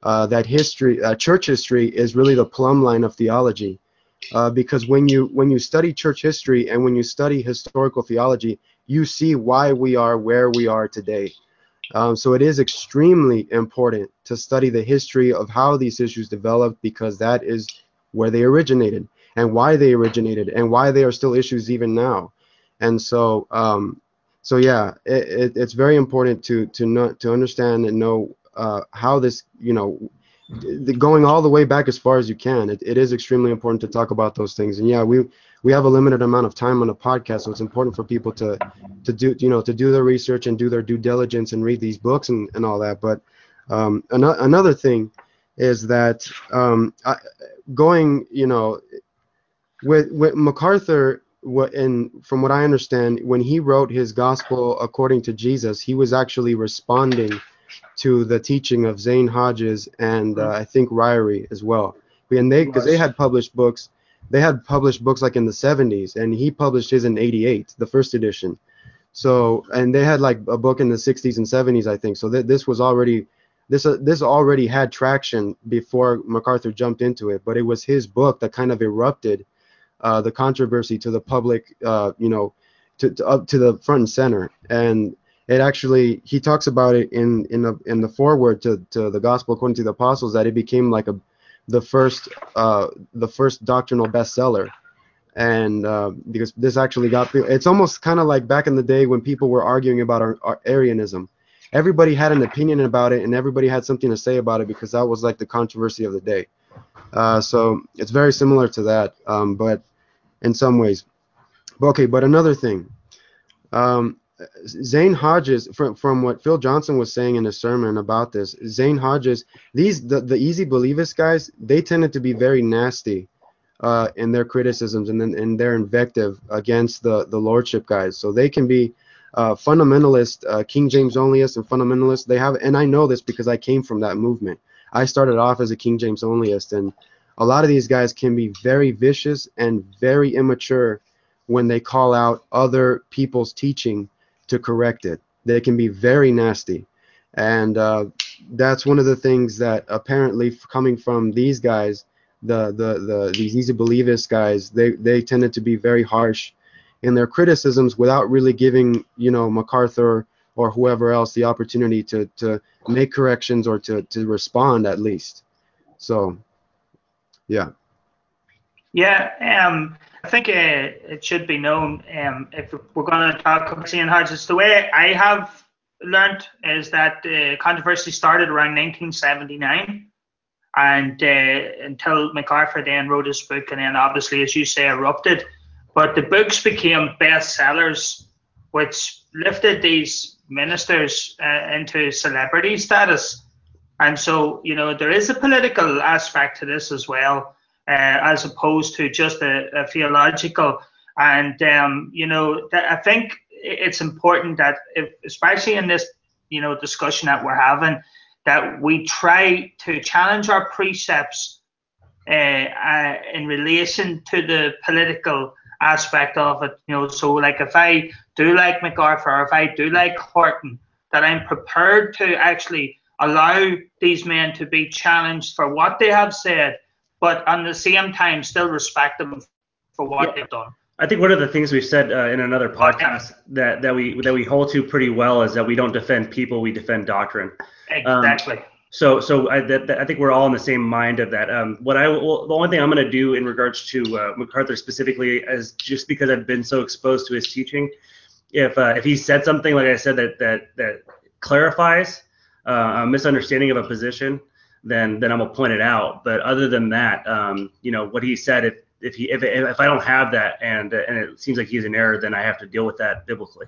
uh, that history, uh, church history, is really the plumb line of theology, uh, because when you when you study church history and when you study historical theology, you see why we are where we are today. Um, so it is extremely important to study the history of how these issues developed, because that is where they originated and why they originated and why they are still issues even now. And so, um, so yeah, it, it, it's very important to to know, to understand and know uh, how this, you know, the, going all the way back as far as you can. It, it is extremely important to talk about those things. And yeah, we we have a limited amount of time on the podcast, so it's important for people to to do you know to do their research and do their due diligence and read these books and, and all that. But um, an- another thing is that um, I, going you know with with MacArthur What and from what I understand, when he wrote his gospel according to Jesus, he was actually responding to the teaching of Zane Hodges and uh, I think Ryrie as well. And they, because they had published books, they had published books like in the 70s, and he published his in 88, the first edition. So, and they had like a book in the 60s and 70s, I think. So th- this was already, this uh, this already had traction before MacArthur jumped into it. But it was his book that kind of erupted uh, the controversy to the public, uh, you know, to, to up to the front and center. And it actually he talks about it in in the in the foreword to, to the gospel according to the apostles that it became like a the first uh, the first doctrinal bestseller. And uh, because this actually got it's almost kind of like back in the day when people were arguing about our, our Arianism. Everybody had an opinion about it and everybody had something to say about it because that was like the controversy of the day. Uh, so it's very similar to that um, but in some ways. Okay but another thing um, Zane Hodges, from from what Phil Johnson was saying in his sermon about this, Zane Hodges, these the, the easy believers guys, they tended to be very nasty uh, in their criticisms and then in their invective against the the lordship guys. So they can be uh, fundamentalist, uh, King James onlyists and fundamentalists. They have, and I know this because I came from that movement. I started off as a King James onlyist, and a lot of these guys can be very vicious and very immature when they call out other people's teaching to correct it. They can be very nasty, and uh, that's one of the things that apparently coming from these guys, the the the these easy believers guys, they they tended to be very harsh in their criticisms without really giving you know MacArthur or whoever else the opportunity to to make corrections or to to respond at least. So, yeah. Yeah, um, I think uh, it should be known um, if we're going to talk about Zane Hodges, the way I have learned is that uh, controversy started around 1979 and uh, until MacArthur then wrote his book and then obviously, as you say, erupted. But the books became bestsellers, which lifted these ministers uh, into celebrity status. And so, you know, there is a political aspect to this as well, as opposed to just a, a theological. And, um, you know, th- I think it's important that, if, especially in this, you know, discussion that we're having, that we try to challenge our precepts uh, uh, in relation to the political aspect of it. You know, so like if I do like MacArthur if I do like Horton, that I'm prepared to actually allow these men to be challenged for what they have said, but at the same time still respect them for what yeah. they've done. I think one of the things we've said uh, in another podcast that, that we that we hold to pretty well is that we don't defend people, we defend doctrine. Exactly. Um, so, so I, that, that, I think we're all in the same mind of that. Um, what I well, the only thing I'm going to do in regards to uh, MacArthur specifically, is just because I've been so exposed to his teaching, if uh, if he said something like I said that that that clarifies uh, a misunderstanding of a position, then then I'm gonna point it out. But other than that, um, you know, what he said, if if he if, if I don't have that and and it seems like he's in error, then I have to deal with that biblically.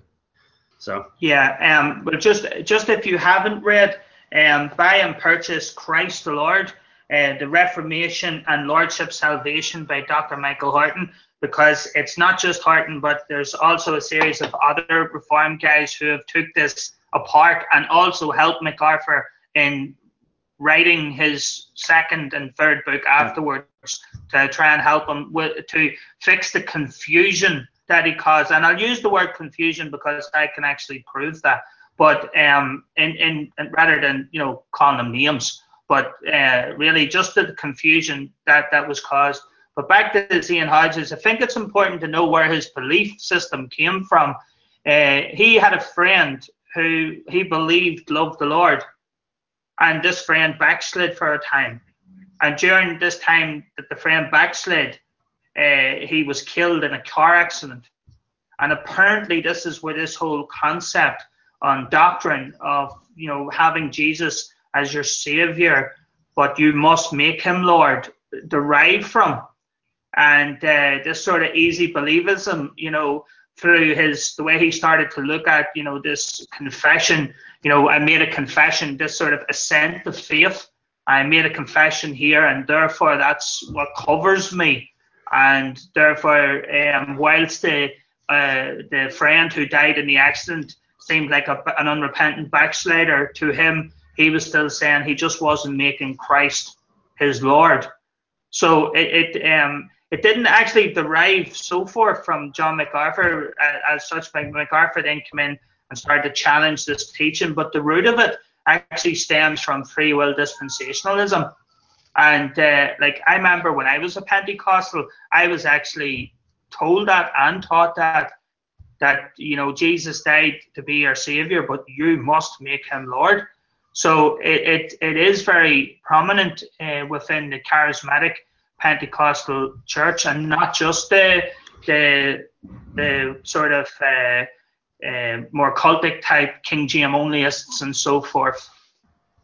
So yeah, um, but just just if you haven't read um, buy and purchase Christ the Lord, uh, the Reformation and Lordship Salvation by Dr. Michael Horton, because it's not just Horton, but there's also a series of other Reformed guys who have took this apart and also helped MacArthur in writing his second and third book afterwards to try and help him with, to fix the confusion that he caused. And I'll use the word confusion because I can actually prove that but um, in, in, in rather than you know calling them names, but uh, really just the confusion that that was caused. But back to the Zane Hodges, I think it's important to know where his belief system came from. Uh, he had a friend who he believed loved the Lord, and this friend backslid for a time. And during this time that the friend backslid, uh, he was killed in a car accident. And apparently, this is where this whole concept on doctrine of you know having Jesus as your savior, but you must make him Lord derived from. And uh, this sort of easy believism, you know, through his the way he started to look at you know this confession, you know, I made a confession, this sort of ascent of faith. I made a confession here, and therefore that's what covers me. And therefore, um, whilst the uh, the friend who died in the accident seemed like a, an unrepentant backslider to him. He was still saying he just wasn't making Christ his Lord. So it, it um it didn't actually derive so far from John MacArthur uh, as such. MacArthur then came in and started to challenge this teaching, but the root of it actually stems from free will dispensationalism. And uh, like I remember when I was a Pentecostal, I was actually told that and taught that that you know Jesus died to be our savior, but you must make him Lord. So it it, it is very prominent uh, within the charismatic Pentecostal church, and not just the the the sort of uh, uh, more cultic type King James onlyists and so forth.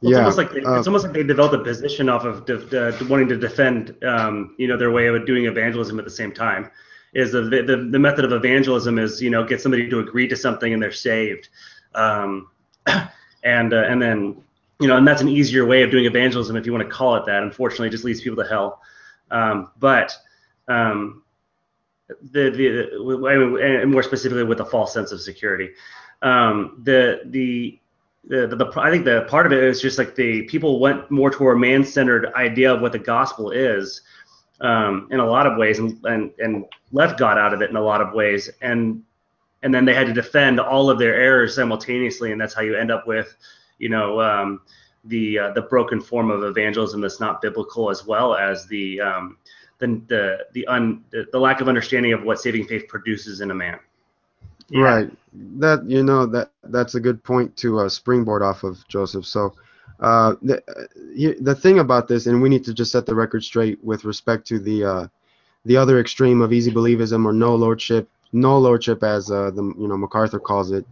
Well, it's yeah, almost like they, uh, it's almost like they developed a position off of de- de- wanting to defend, um, you know, their way of doing evangelism at the same time. Is the, the, the method of evangelism is you know get somebody to agree to something and they're saved. Um, [CLEARS THROAT] and uh, and then you know and that's an easier way of doing evangelism if you want to call it that. Unfortunately it just leads people to hell um, but um, the the and more specifically with a false sense of security um, the the the, the, the, I think the part of it is just like the people went more to a man-centered idea of what the gospel is um, in a lot of ways and, and, and left God out of it in a lot of ways. And, and then they had to defend all of their errors simultaneously. And that's how you end up with, you know, um, the, uh, the broken form of evangelism that's not biblical as well as the, um, the, the, the, un, the, the lack of understanding of what saving faith produces in a man. Yeah. Right. That you know that that's a good point to uh, springboard off of Joseph. So uh, the the thing about this, and we need to just set the record straight with respect to the uh, the other extreme of easy believism or no lordship, no lordship as uh, the you know MacArthur calls it,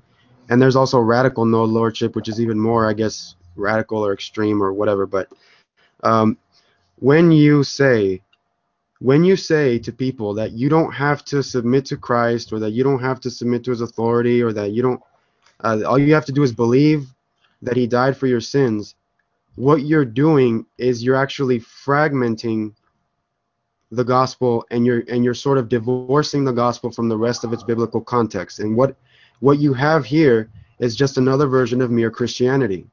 and there's also radical no lordship, which is even more, I guess, radical or extreme or whatever. But um, when you say when you say to people that you don't have to submit to Christ or that you don't have to submit to his authority or that you don't uh, all you have to do is believe that he died for your sins what you're doing is you're actually fragmenting the gospel and you're and you're sort of divorcing the gospel from the rest of its biblical context and what what you have here is just another version of mere christianity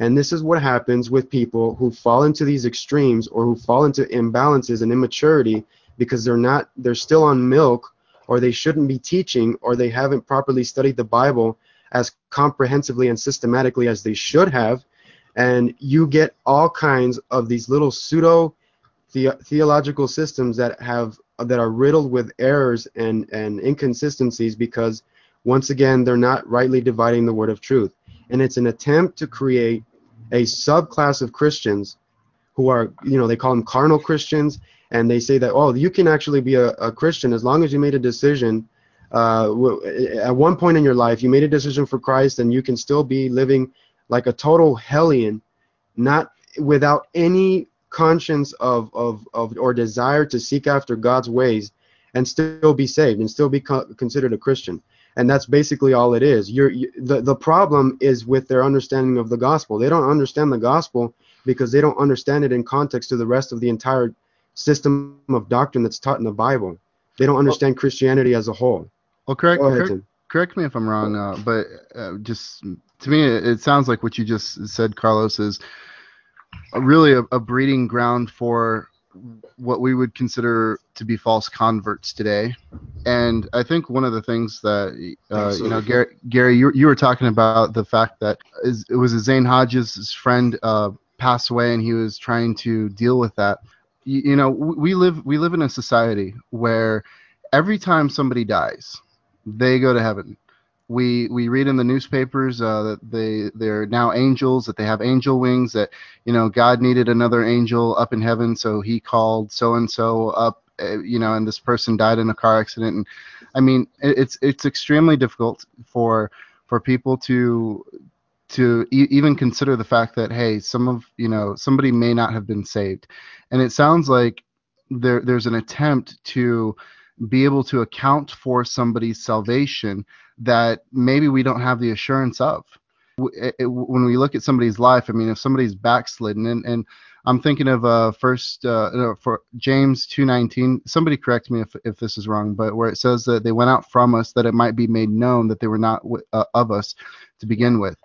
and this is what happens with people who fall into these extremes or who fall into imbalances and immaturity because they're not they're still on milk or they shouldn't be teaching or they haven't properly studied the Bible as comprehensively and systematically as they should have. And you get all kinds of these little pseudo the- theological systems that have that are riddled with errors and and inconsistencies because once again they're not rightly dividing the word of truth. And it's an attempt to create a subclass of Christians who are, you know, they call them carnal Christians, and they say that, oh, you can actually be a, a Christian as long as you made a decision. Uh, at one point in your life, you made a decision for Christ, and you can still be living like a total hellion, not without any conscience of, of, of or desire to seek after God's ways, and still be saved and still be co- considered a Christian and that's basically all it is. You're, you, the the problem is with their understanding of the gospel. They don't understand the gospel because they don't understand it in context to the rest of the entire system of doctrine that's taught in the Bible. They don't understand well, Christianity as a whole. Well, correct. Ahead, correct, correct, me if I'm wrong, uh, but uh, just to me, it, it, sounds like what you just said, Carlos, is a, really a, a breeding ground for what we would consider to be false converts today. And I think one of the things that uh, you know, Gary, Gary you, you were talking about the fact that is, it was a Zane Hodges' friend uh, passed away, and he was trying to deal with that. You, you know, we live we live in a society where every time somebody dies, they go to heaven we we read in the newspapers uh, that they they're now angels that they have angel wings that you know God needed another angel up in heaven so he called so and so up Uh, you know and this person died in a car accident and I mean it's it's extremely difficult for for people to to e- even consider the fact that hey some of you know somebody may not have been saved and it sounds like there there's an attempt to be able to account for somebody's salvation that maybe we don't have the assurance of. When we look at somebody's life, I mean, if somebody's backslidden, and, and I'm thinking of uh, first uh, for James 2:19. Somebody correct me if, if this is wrong, but where it says that they went out from us that it might be made known that they were not w- uh, of us to begin with.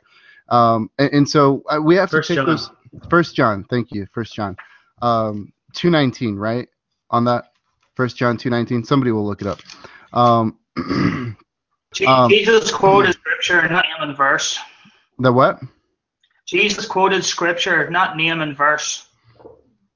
Um, and, and, so uh, we have first to take John. those. First John, thank you. First John, um, 2:19, right? On that, First John 2:19. Somebody will look it up. Um, [CLEARS THROAT] um, Jesus quoted [CLEARS THROAT] scripture, not name and verse. The what? Jesus quoted scripture, not name and verse.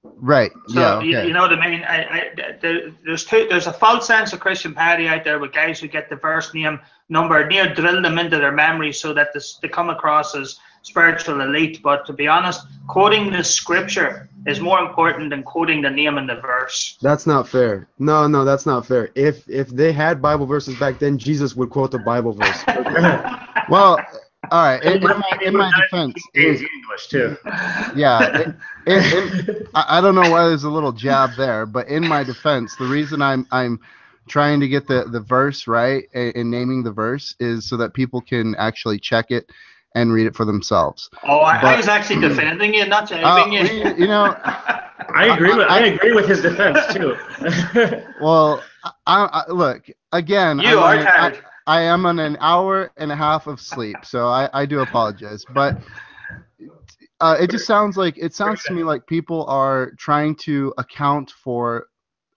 Right. So yeah. Okay. you, you, know what I mean? I, I, there, there's two. There's a false sense of Christian piety out there with guys who get the verse name number near drill them into their memory so that this, they come across as spiritual elite. But to be honest, quoting the scripture is more important than quoting the name and the verse. That's not fair. No, no, that's not fair. If if they had Bible verses back then, Jesus would quote the Bible verse. [LAUGHS] well, all right. In, in, my, in my defense, is English too. [LAUGHS] Yeah. In, I don't know why there's a little jab there, but in my defense, the reason I'm I'm trying to get the the verse right and naming the verse is so that people can actually check it and read it for themselves. Oh, I, but, I was actually [CLEARS THROAT] defending you, not uh, you. You know, [LAUGHS] I agree with I, I agree with his defense too. [LAUGHS] well, I, I, look again. You I'm are tired. I am on an hour and a half of sleep, so I, I do apologize. But uh, it just sounds like it sounds to me like people are trying to account for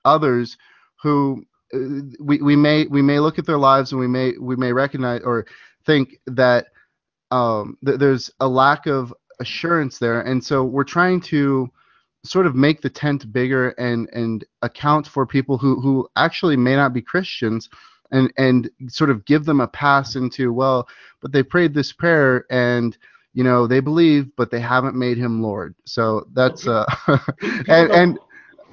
others who uh, we, we may we may look at their lives and we may we may recognize or think that um, th- there's a lack of assurance there, and so we're trying to sort of make the tent bigger and and account for people who who actually may not be Christians and and sort of give them a pass into well, but they prayed this prayer and you know they believe, but they haven't made him Lord. So that's uh, [LAUGHS] and and.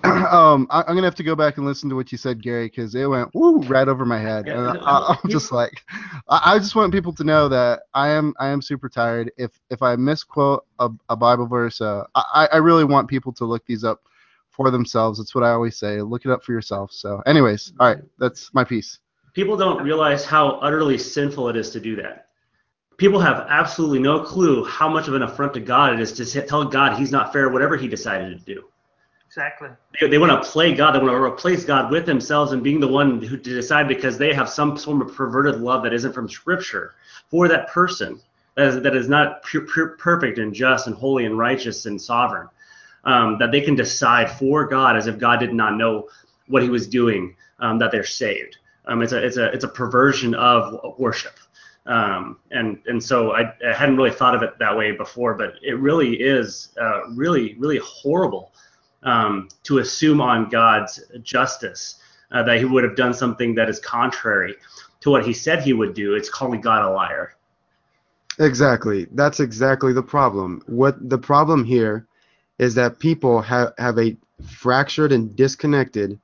[CLEARS THROAT] um, I, am gonna have to go back and listen to what you said, Gary, because it went woo right over my head. And I, am just like, I, I, just want people to know that I am I am super tired. If if I misquote a, a Bible verse, uh, I I really want people to look these up for themselves. That's what I always say. Look it up for yourself. So, anyways, all right, that's my piece people don't realize how utterly sinful it is to do that. People have absolutely no clue how much of an affront to God it is to tell God he's not fair, whatever he decided to do. Exactly. They, they want to play God. They want to replace God with themselves and being the one who to decide because they have some form of perverted love that isn't from Scripture for that person that is, that is not pure, pure, perfect and just and holy and righteous and sovereign. Um, that they can decide for God as if God did not know what He was doing. Um, that they're saved. Um, it's a it's a it's a perversion of worship. Um, and and so I, I, hadn't really thought of it that way before, but it really is uh, really really horrible um, to assume on God's justice uh, that He would have done something that is contrary to what He said He would do. It's calling God a liar. Exactly. That's exactly the problem. What the problem here is that people have have a fractured and disconnected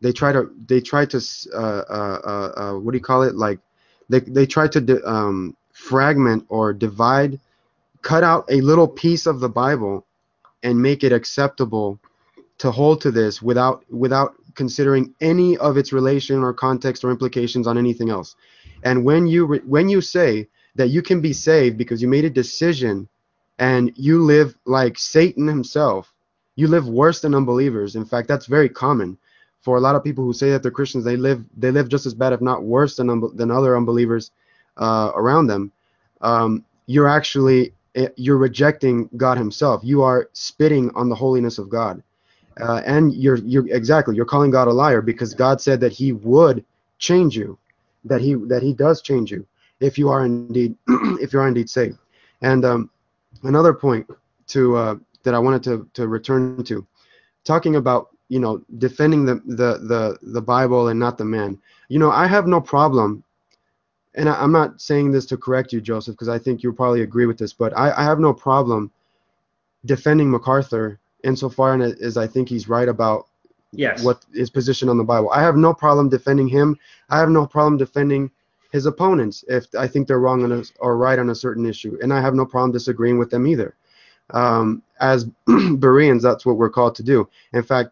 they try to they try to uh, uh, uh, uh, what do you call it? Like they they try to di- um, fragment or divide cut out a little piece of the bible and make it acceptable to hold to this without without considering any of its relation or context or implications on anything else. And when you re- when you say that you can be saved because you made a decision and you live like satan himself you live worse than unbelievers. In fact that's very common for a lot of people who say that they're Christians, they live they live just as bad, if not worse, than than other unbelievers uh, around them. Um, you're actually eh, you're rejecting God Himself. You are spitting on the holiness of God, uh, and you're you're exactly you're calling God a liar because God said that He would change you, that He that He does change you if you are indeed [CLEARS THROAT] if you are indeed saved. And um, another point to uh, that I wanted to to return to, talking about you know defending the the the, the bible and not the man you know i have no problem and I, am not saying this to correct you joseph because i think you'll probably agree with this but I, I have no problem defending macarthur insofar as i think he's right about yes. what his position on the bible i have no problem defending him i have no problem defending his opponents if i think they're wrong on a, or right on a certain issue and i have no problem disagreeing with them either um, as [CLEARS THROAT] Bereans, that's what we're called to do. In fact,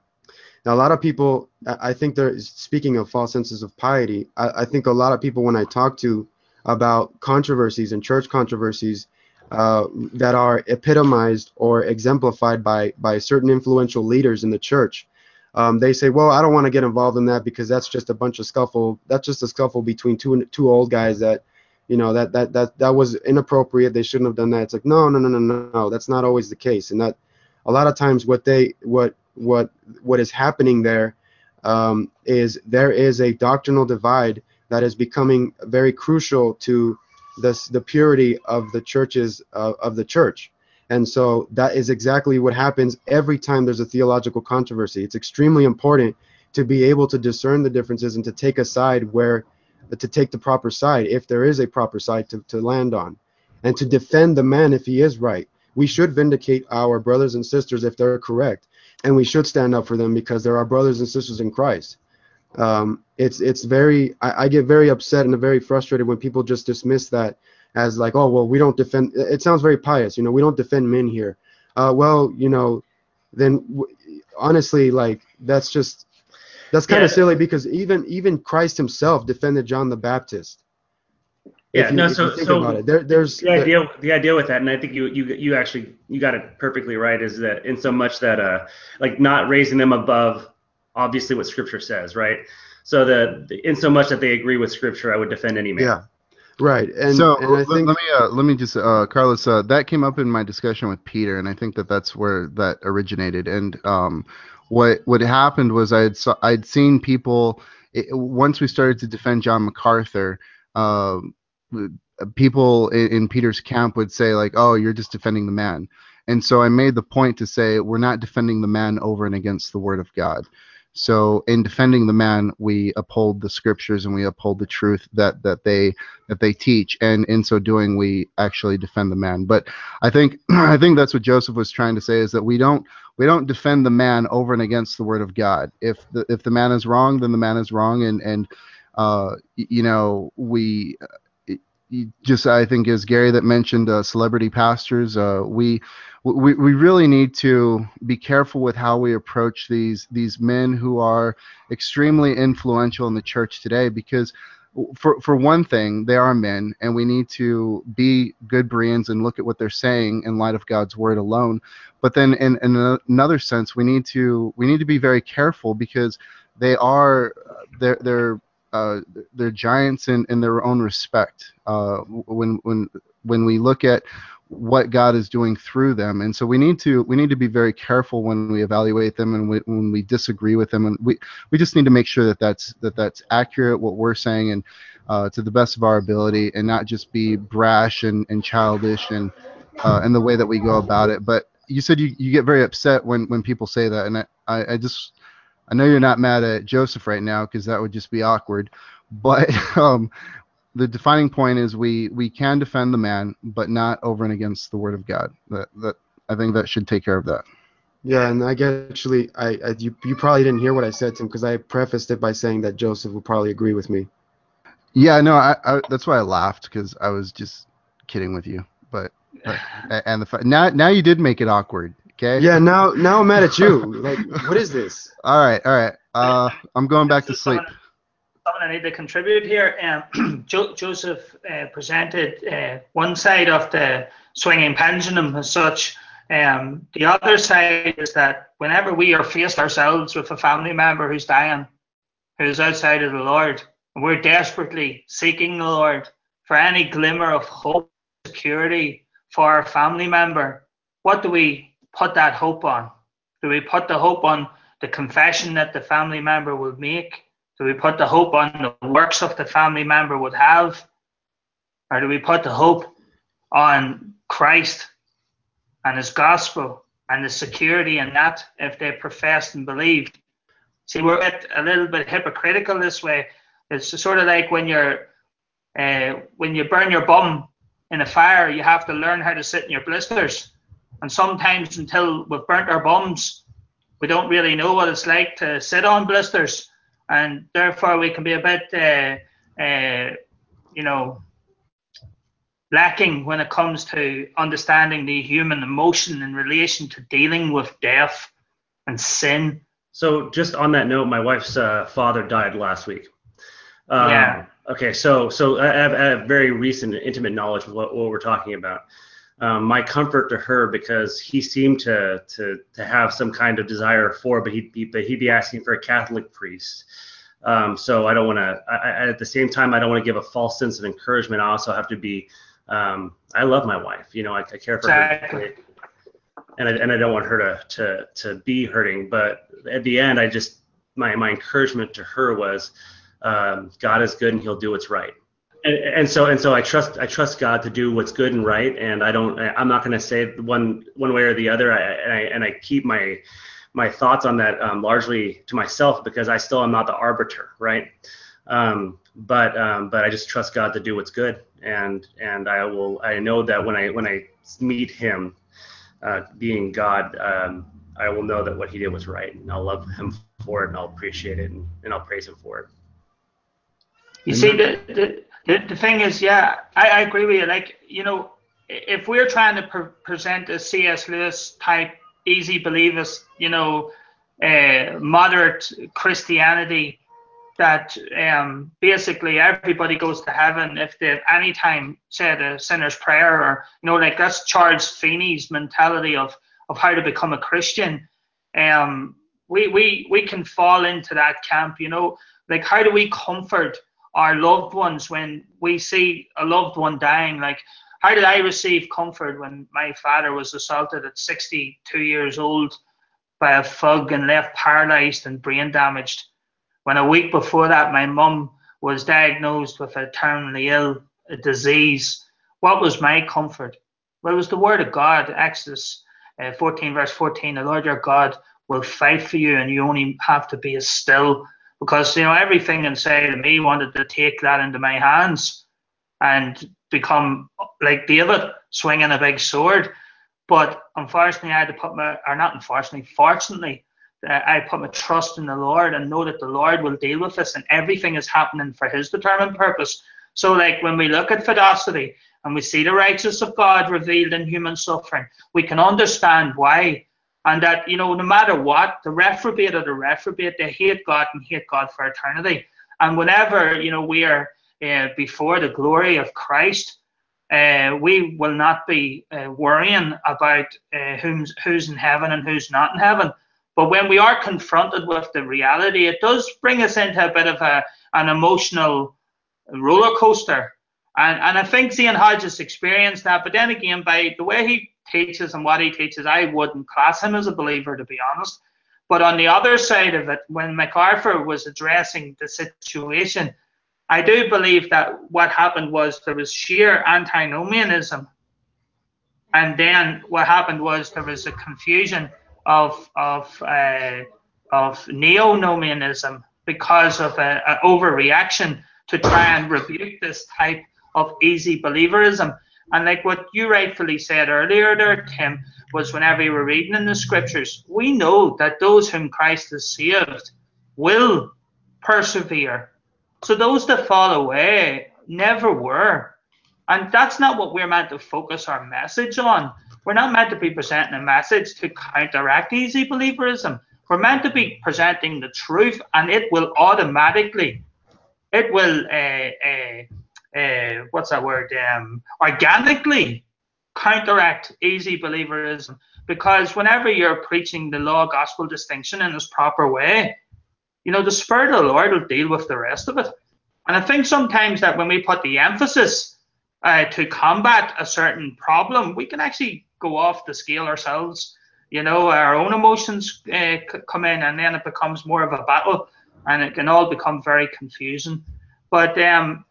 now, a lot of people, I think they're speaking of false senses of piety. I, I think a lot of people, when I talk to about controversies and church controversies uh, that are epitomized or exemplified by by certain influential leaders in the church, um, they say, "Well, I don't want to get involved in that because that's just a bunch of scuffle. That's just a scuffle between two two old guys that." You know that that that that was inappropriate. They shouldn't have done that. It's like no, no, no, no, no. That's not always the case. And that a lot of times what they what what what is happening there um, is there is a doctrinal divide that is becoming very crucial to the the purity of the churches uh, of the church. And so that is exactly what happens every time there's a theological controversy. It's extremely important to be able to discern the differences and to take a side where to take the proper side if there is a proper side to, to land on and to defend the man if he is right. We should vindicate our brothers and sisters if they're correct and we should stand up for them because they're our brothers and sisters in Christ. Um, it's it's very I, I, get very upset and very frustrated when people just dismiss that as like oh well we don't defend it sounds very pious you know we don't defend men here uh, well you know then w- honestly like that's just that's kind of yeah. silly because even even Christ himself defended John the Baptist Yeah, you, no, so so there, there's the idea the idea with that, and I think you you you actually you got it perfectly right, is that in so much that uh like not raising them above obviously what Scripture says, right? So the in so much that they agree with Scripture, I would defend any man. yeah, right. And so and I let, think let me uh, let me just uh, Carlos, uh, that came up in my discussion with Peter, and I think that that's where that originated. And um, what what happened was I had saw, I'd seen people it, once we started to defend John MacArthur. Uh, people in, in Peter's camp would say like, "Oh, you're just defending the man," and so I made the point to say we're not defending the man over and against the Word of God. So in defending the man, we uphold the scriptures and we uphold the truth that that they that they teach, and in so doing, we actually defend the man. But I think [CLEARS THROAT] I think that's what Joseph was trying to say is that we don't we don't defend the man over and against the word of God. If the if the man is wrong, then the man is wrong, and and uh, you know we just I think as Gary that mentioned uh, celebrity pastors, uh, we we we really need to be careful with how we approach these these men who are extremely influential in the church today because for for one thing they are men and we need to be good Bereans and look at what they're saying in light of God's word alone. But then in, in another sense we need to we need to be very careful because they are they're they're uh, they're giants in, in their own respect. Uh, when when when we look at what God is doing through them, and so we need to we need to be very careful when we evaluate them and we, when we disagree with them, and we we just need to make sure that that's that that's accurate what we're saying and uh, to the best of our ability, and not just be brash and, and childish and uh, in the way that we go about it. But you said you, you get very upset when when people say that, and I, I just I know you're not mad at Joseph right now because that would just be awkward, but [LAUGHS] um, the defining point is we we can defend the man, but not over and against the word of God. That that I think that should take care of that. Yeah, and I guess actually, I, I you, you probably didn't hear what I said to him because I prefaced it by saying that Joseph would probably agree with me. Yeah, no, I, I that's why I laughed because I was just kidding with you. But, but and the now now you did make it awkward. Okay. Yeah, now now I'm mad at you. [LAUGHS] like, what is this? All right, all right. Uh, I'm going back to sleep. Something I need to contribute here. Um, [CLEARS THROAT] jo- Joseph uh, presented uh, one side of the swinging pendulum as such. Um, the other side is that whenever we are faced ourselves with a family member who's dying, who's outside of the Lord, and we're desperately seeking the Lord for any glimmer of hope, security for our family member, what do we put that hope on? Do we put the hope on the confession that the family member would make? Do we put the hope on the works of the family member would have? Or do we put the hope on Christ and his gospel and the security in that if they professed and believed? See, we're a little bit hypocritical this way. It's sort of like when you're uh, when you burn your bum in a fire, you have to learn how to sit in your blisters. And sometimes until we've burnt our bums, we don't really know what it's like to sit on blisters. And therefore, we can be a bit, uh, uh, you know, lacking when it comes to understanding the human emotion in relation to dealing with death and sin. So, just on that note, my wife's uh, father died last week. Um, yeah. Okay, so so I have, I have very recent intimate knowledge of what, what we're talking about um, my comfort to her because he seemed to to to have some kind of desire for, but he'd be but he'd be asking for a Catholic priest. Um, so I don't want to. At the same time, I don't want to give a false sense of encouragement. I also have to be. Um, I love my wife. You know, I, I care for exactly. her, and I, and I don't want her to to to be hurting. But at the end, I just my my encouragement to her was, um, God is good and He'll do what's right and, and, so and so I trust I trust God to do what's good and right, and I don't I'm not going to say one one way or the other. I, and I and I keep my my thoughts on that um, largely to myself because I still am not the arbiter, right? Um, but um, but I just trust God to do what's good, and and I will I know that when I when I meet Him, uh, being God, um, I will know that what He did was right, and I'll love Him for it, and I'll appreciate it, and, and I'll praise Him for it. You see, the, the the, thing is, yeah, I, I agree with you. Like, you know, if we're trying to pre- present a C.S. Lewis type easy believers, you know, uh, moderate Christianity, that um, basically everybody goes to heaven if they any time said a sinner's prayer or you know like that's Charles Finney's mentality of of how to become a Christian. Um, we we we can fall into that camp, you know, like how do we comfort our loved ones when we see a loved one dying? Like how did I receive comfort when my father was assaulted at 62 years old by a thug and left paralyzed and brain damaged? When a week before that, my mum was diagnosed with a terminally ill disease, what was my comfort? Well, it was the word of God, Exodus uh, 14, verse 14. The Lord your God will fight for you, and you only have to be still. Because, you know, everything inside of me wanted to take that into my hands and become like David, swinging a big sword. But unfortunately, I had to put my, or not unfortunately, fortunately, uh, I put my trust in the Lord and know that the Lord will deal with this and everything is happening for His determined purpose. So, like when we look at Theophany and we see the righteousness of God revealed in human suffering, we can understand why. And that, you know, no matter what, the reprobate or the reprobate, they hate God and hate God for eternity. And whenever, you know, we are uh, before the glory of Christ, uh, we will not be uh, worrying about uh, who's, who's in heaven and who's not in heaven but when we are confronted with the reality, it does bring us into a bit of a, an emotional roller coaster. And, and I think Zane Hodges experienced that. But then again, by the way he teaches and what he teaches, I wouldn't class him as a believer, to be honest. But on the other side of it, when MacArthur was addressing the situation, I do believe that what happened was there was sheer antinomianism. And then what happened was there was a confusion of of uh, of neo-nomianism because of an overreaction to try and rebuke this type of easy believerism. And like what you rightfully said earlier there, Tim, was whenever you were reading in the scriptures, we know that those whom Christ has saved will persevere. So those that fall away never were. And that's not what we're meant to focus our message on. We're not meant to be presenting a message to counteract easy believerism. We're meant to be presenting the truth, and it will automatically, it will, uh, uh, uh, what's that word? Um, organically counteract easy believerism. Because whenever you're preaching the law gospel distinction in its proper way, you know, the Spirit of the Lord will deal with the rest of it. And I think sometimes that when we put the emphasis uh, to combat a certain problem, we can actually go off the scale ourselves. You know, our own emotions uh, come in, and then it becomes more of a battle, and it can all become very confusing. But um,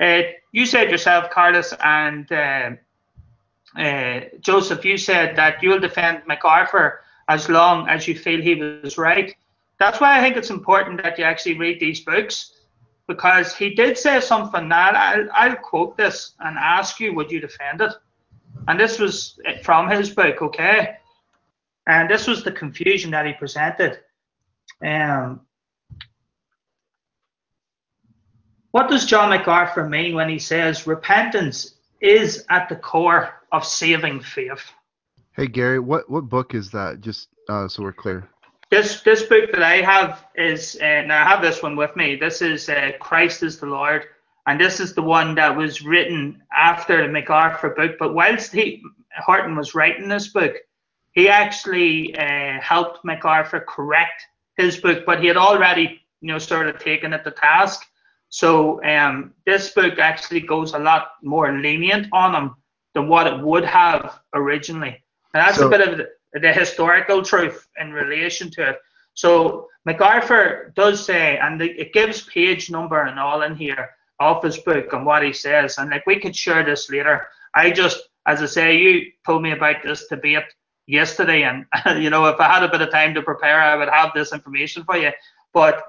uh, you said yourself, Carlos and uh, uh, Joseph, you said that you'll defend MacArthur as long as you feel he was right. That's why I think it's important that you actually read these books because he did say something. that I'll, I'll quote this and ask you, would you defend it? And this was from his book, okay? And this was the confusion that he presented. Um, what does John MacArthur mean when he says repentance is at the core of saving faith? Hey Gary, what what book is that? Just uh, so we're clear. This this book that I have is uh, now I have this one with me. This is uh, Christ is the Lord and this is the one that was written after the MacArthur book. But whilst he, Horton was writing this book, he actually uh, helped MacArthur correct his book, but he had already, you know, sort of taken it to task. So um, this book actually goes a lot more lenient on them than what it would have originally. And that's so, a bit of the, the historical truth in relation to it. So MacArthur does say, and it gives page number and all in here of his book and what he says. And like we could share this later. I just, as I say, you told me about this debate yesterday, and [LAUGHS] you know, if I had a bit of time to prepare, I would have this information for you. But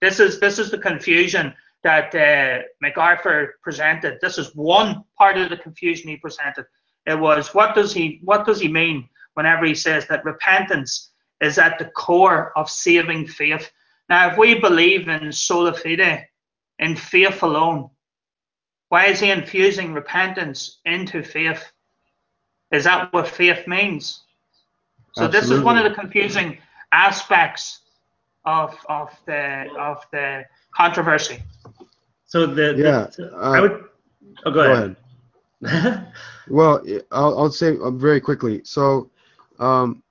this is this is the confusion that uh, MacArthur presented. This is one part of the confusion he presented. It was what does he what does he mean whenever he says that repentance is at the core of saving faith? Now, if we believe in sola fide, in faith alone. Why is he infusing repentance into faith? Is that what faith means? So Absolutely. this is one of the confusing aspects of of the of the controversy. So the, Yeah, the- uh, I would. Oh, go, Go ahead. ahead. [LAUGHS] Well, I'll, I'll say uh, very quickly. So, um,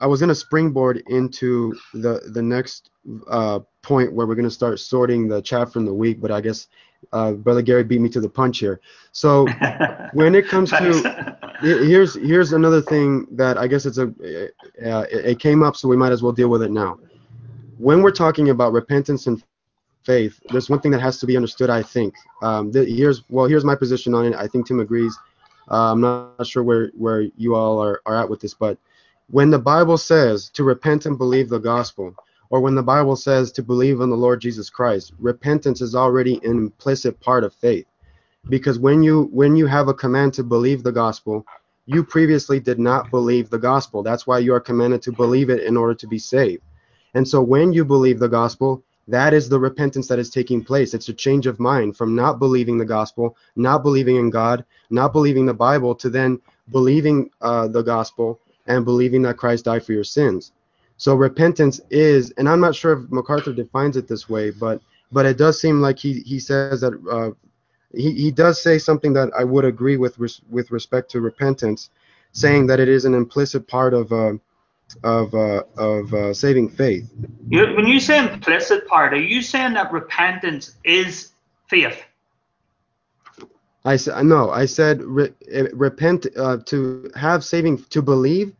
I was going to springboard into the the next uh, point where we're going to start sorting the chat from the week, but I guess uh, Brother Gary beat me to the punch here. So, [LAUGHS] when it comes to here's here's another thing that I guess it's a uh, it came up, so we might as well deal with it now. When we're talking about repentance and faith, there's one thing that has to be understood. I think um, th- here's well here's my position on it. I think Tim agrees. Uh, I'm not sure where where you all are, are at with this, but when the Bible says to repent and believe the gospel, or when the Bible says to believe in the Lord Jesus Christ, repentance is already an implicit part of faith because when you when you have a command to believe the gospel you previously did not believe the gospel that's why you are commanded to believe it in order to be saved and so when you believe the gospel that is the repentance that is taking place. It's a change of mind from not believing the gospel not believing in god not believing the bible to then believing uh, the gospel and believing that christ died for your sins. So repentance is and i'm not sure if macarthur defines it this way but but it does seem like he he says that uh, he, he does say something that I would agree with res, with respect to repentance, saying that it is an implicit part of uh, of uh, of uh, saving faith. You, when you say implicit part, are you saying that repentance is faith? I said no. I said re, eh, repent uh, to have saving to believe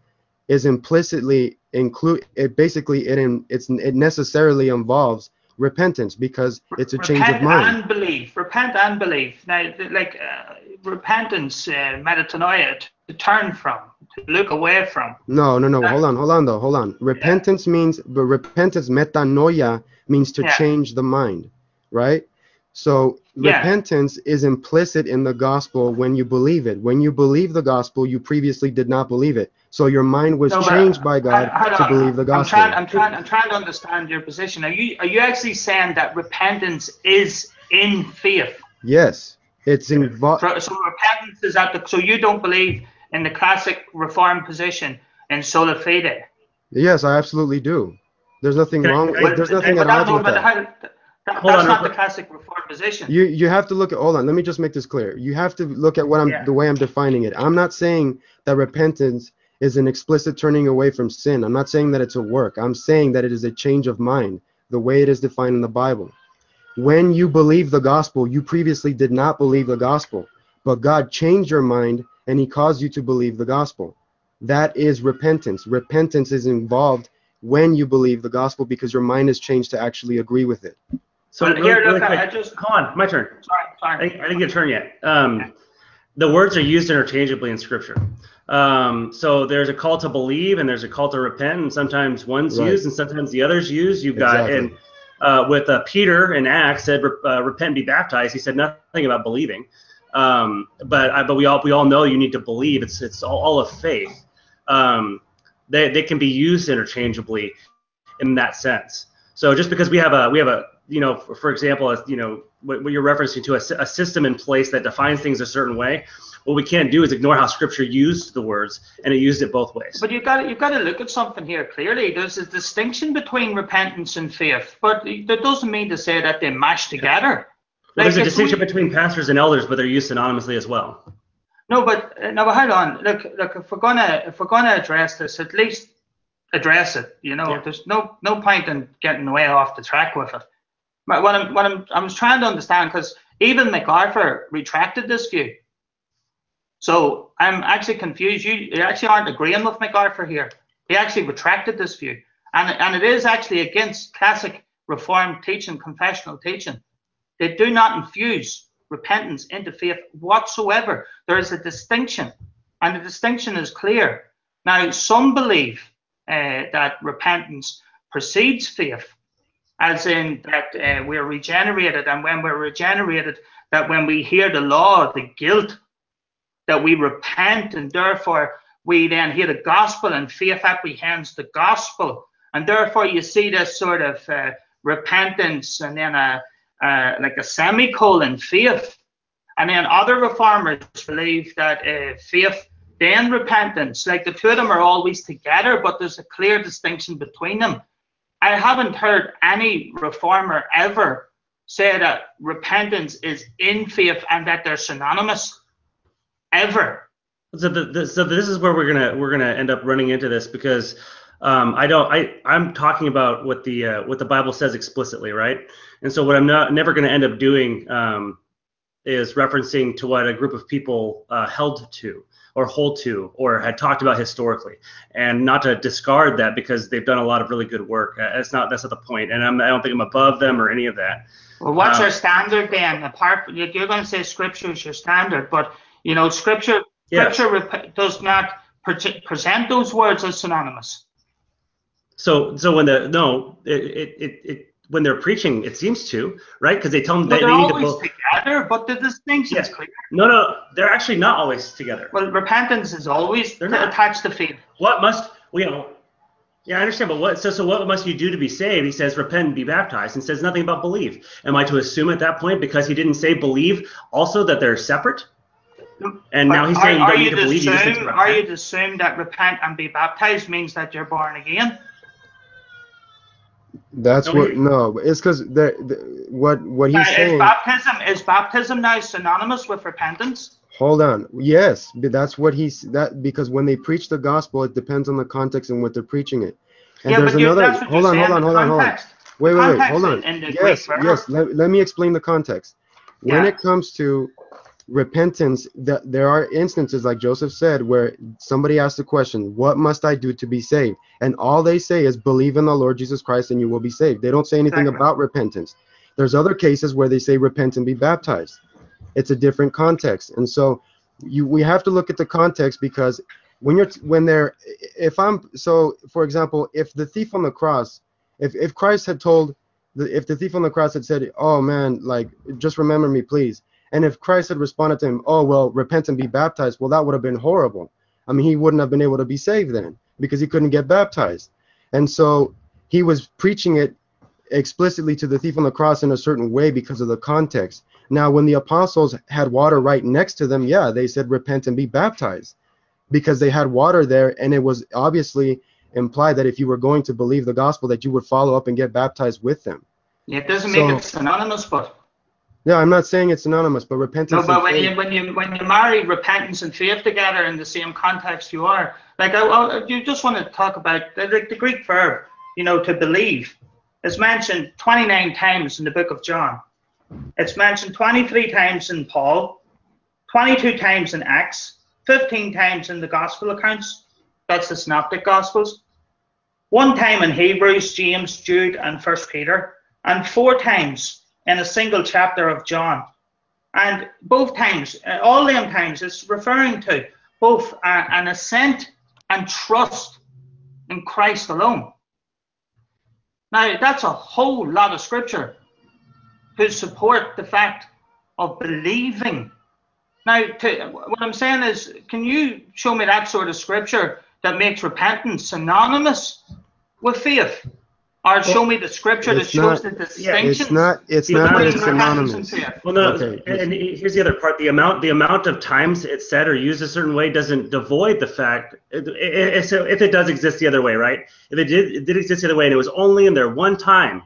is implicitly include it. Basically, it in, it's it necessarily involves repentance because it's a change of mind. Repent and believe. Repent and believe. Now, like uh, repentance, uh, metanoia, to, turn from, to look away from. No, no, no. Hold on, hold on, though. Hold on. Repentance means, but repentance, metanoia, means to Yeah. change the mind, right? So Yeah. repentance is implicit in the gospel when you believe it. When you believe the gospel, you previously did not believe it. So your mind was No, changed by God Hold to believe the I'm gospel. trying, I'm trying, I'm trying to understand your position. Are you, are you actually saying that repentance is in faith? yes, it's involved. So so repentance is at the. So you don't believe in the classic reform position in sola fide. Yes, I absolutely do. There's nothing Can wrong. can I- There's nothing but at odds with but that. how- that- Hold that's on, not the classic reform position. You you have to look at hold on, let me just make this clear. You have to look at what I'm Yeah. the way I'm defining it. I'm not saying that repentance is an explicit turning away from sin. I'm not saying that it's a work. I'm saying that it is a change of mind, the way it is defined in the Bible. When you believe the gospel, you previously did not believe the gospel, but God changed your mind and he caused you to believe the gospel. That is repentance. Repentance is involved when you believe the gospel because your mind has changed to actually agree with it. So But really, here, really look, I- I just- Hold on, my turn. Sorry, sorry. I didn't get a turn yet. Um, the words are used interchangeably in Scripture. Um, so there's a call to believe and there's a call to repent, and sometimes one's Right. used and sometimes the other's used. You've got Exactly. and uh, with uh, Peter in Acts said uh, repent and be baptized. He said nothing about believing. Um, but I, but we all we all know you need to believe. It's it's all, all of faith. Um, they they can be used interchangeably in that sense. So just because we have a we have a you know for, for example a, you know what, what you're referencing to a, a system in place that defines things a certain way, what we can't do is ignore how Scripture used the words and it used it both ways. But you've got you've got to look at something here clearly. There's a distinction between repentance and faith, but that doesn't mean to say that they mash together. Well, there's a distinction we- between pastors and elders, but they're used synonymously as well. No, but uh, no, but hold on. Look, look. If we're gonna if we're gonna address this, at least address it. You know, Yeah. there's no no point in getting way off the track with it. But what I'm what I'm I was trying to understand because even MacArthur retracted this view. So I'm actually confused. You, you actually aren't agreeing with MacArthur here. He actually retracted this view, and and it is actually against classic Reformed teaching, confessional teaching. They do not infuse repentance into faith whatsoever. There is a distinction, and the distinction is clear. Now, some believe uh, that repentance precedes faith, as in that uh, we're regenerated, and when we're regenerated, that when we hear the law, the guilt, that we repent, and therefore we then hear the gospel, and faith apprehends the gospel, and therefore you see this sort of uh, repentance, and then a uh, like a semicolon faith. And then other reformers believe that uh, faith, then repentance, like the two of them are always together, but there's a clear distinction between them. I haven't heard any reformer ever say that repentance is in faith and that they're synonymous. Ever. So, the, the, so this is where we're gonna we're gonna end up running into this because um, I don't I I'm talking about what the uh, what the Bible says explicitly, right? And so what I'm not never gonna end up doing um, is referencing to what a group of people uh, held to or hold to or had talked about historically, and not to discard that because they've done a lot of really good work. Uh, that's not that's not the point, and I'm, I don't think I'm above them or any of that. Well, what's um, your standard then? Apart, you're going to say Scripture is your standard, but you know, Scripture Scripture yes. does not present those words as synonymous. So, so when the no, it it, it, when they're preaching, it seems to, right? Because they tell them they, they need to both together, but the distinction is clear. No, no, they're actually not always together. Well, repentance is always they're not. attached to faith. What must well, you know? Yeah, I understand, but what so so what must you do to be saved? He says repent and be baptized, and says nothing about believe. Am I to assume at that point because he didn't say believe also that they're separate? And but now he's saying are, you don't need to believe. Assume, are you to assume that repent and be baptized means that you're born again? That's what no, it's because what what he's saying. Is baptism is baptism now synonymous with repentance? Hold on. Yes, but that's what he's that because when they preach the gospel, it depends on the context and what they're preaching it. And yeah, there's but another. Hold on, hold on, hold on, hold on. Wait, wait, wait. Hold on. Yes, yes. Let, let me explain the context. When yeah. it comes to repentance that there are instances like joseph said where somebody asks the question what must i do to be saved? And all they say is believe in the lord jesus christ and you will be saved. They don't say anything exactly. about repentance. There's other cases where they say repent and be baptized. It's a different context. And so you we have to look at the context because when you're when they're if i'm so for example if the thief on the cross if if christ had told the, if the thief on the cross had said oh man like just remember me please and if Christ had responded to him, oh, well, repent and be baptized, well, that would have been horrible. I mean, he wouldn't have been able to be saved then because he couldn't get baptized. And so he was preaching it explicitly to the thief on the cross in a certain way because of the context. Now, when the apostles had water right next to them, yeah, they said, repent and be baptized because they had water there. And it was obviously implied that if you were going to believe the gospel, that you would follow up and get baptized with them. It doesn't so, make it synonymous, but yeah, I'm not saying it's synonymous, but repentance. No, but when faith, you when you when you marry repentance and faith together in the same context, you are like I, I you just want to talk about the, the Greek verb, you know, to believe. It's mentioned 29 times in the book of John. It's mentioned 23 times in Paul, 22 times in Acts, 15 times in the Gospel accounts. That's the Synoptic Gospels. One time in Hebrews, James, Jude, and First Peter, and four times in a single chapter of John. And both times, uh, all them times, it's referring to both an assent and trust in Christ alone. Now, that's a whole lot of scripture to support the fact of believing. Now, to, what I'm saying is, can you show me that sort of scripture that makes repentance synonymous with faith? Or show me the scripture that shows not, the distinction. It's not. It's not that it's synonymous. Well, no. Okay. And here's the other part: the amount, the amount of times it's said or used a certain way doesn't devoid the fact. So if it does exist the other way, right? If it did, it did exist the other way, and it was only in there one time,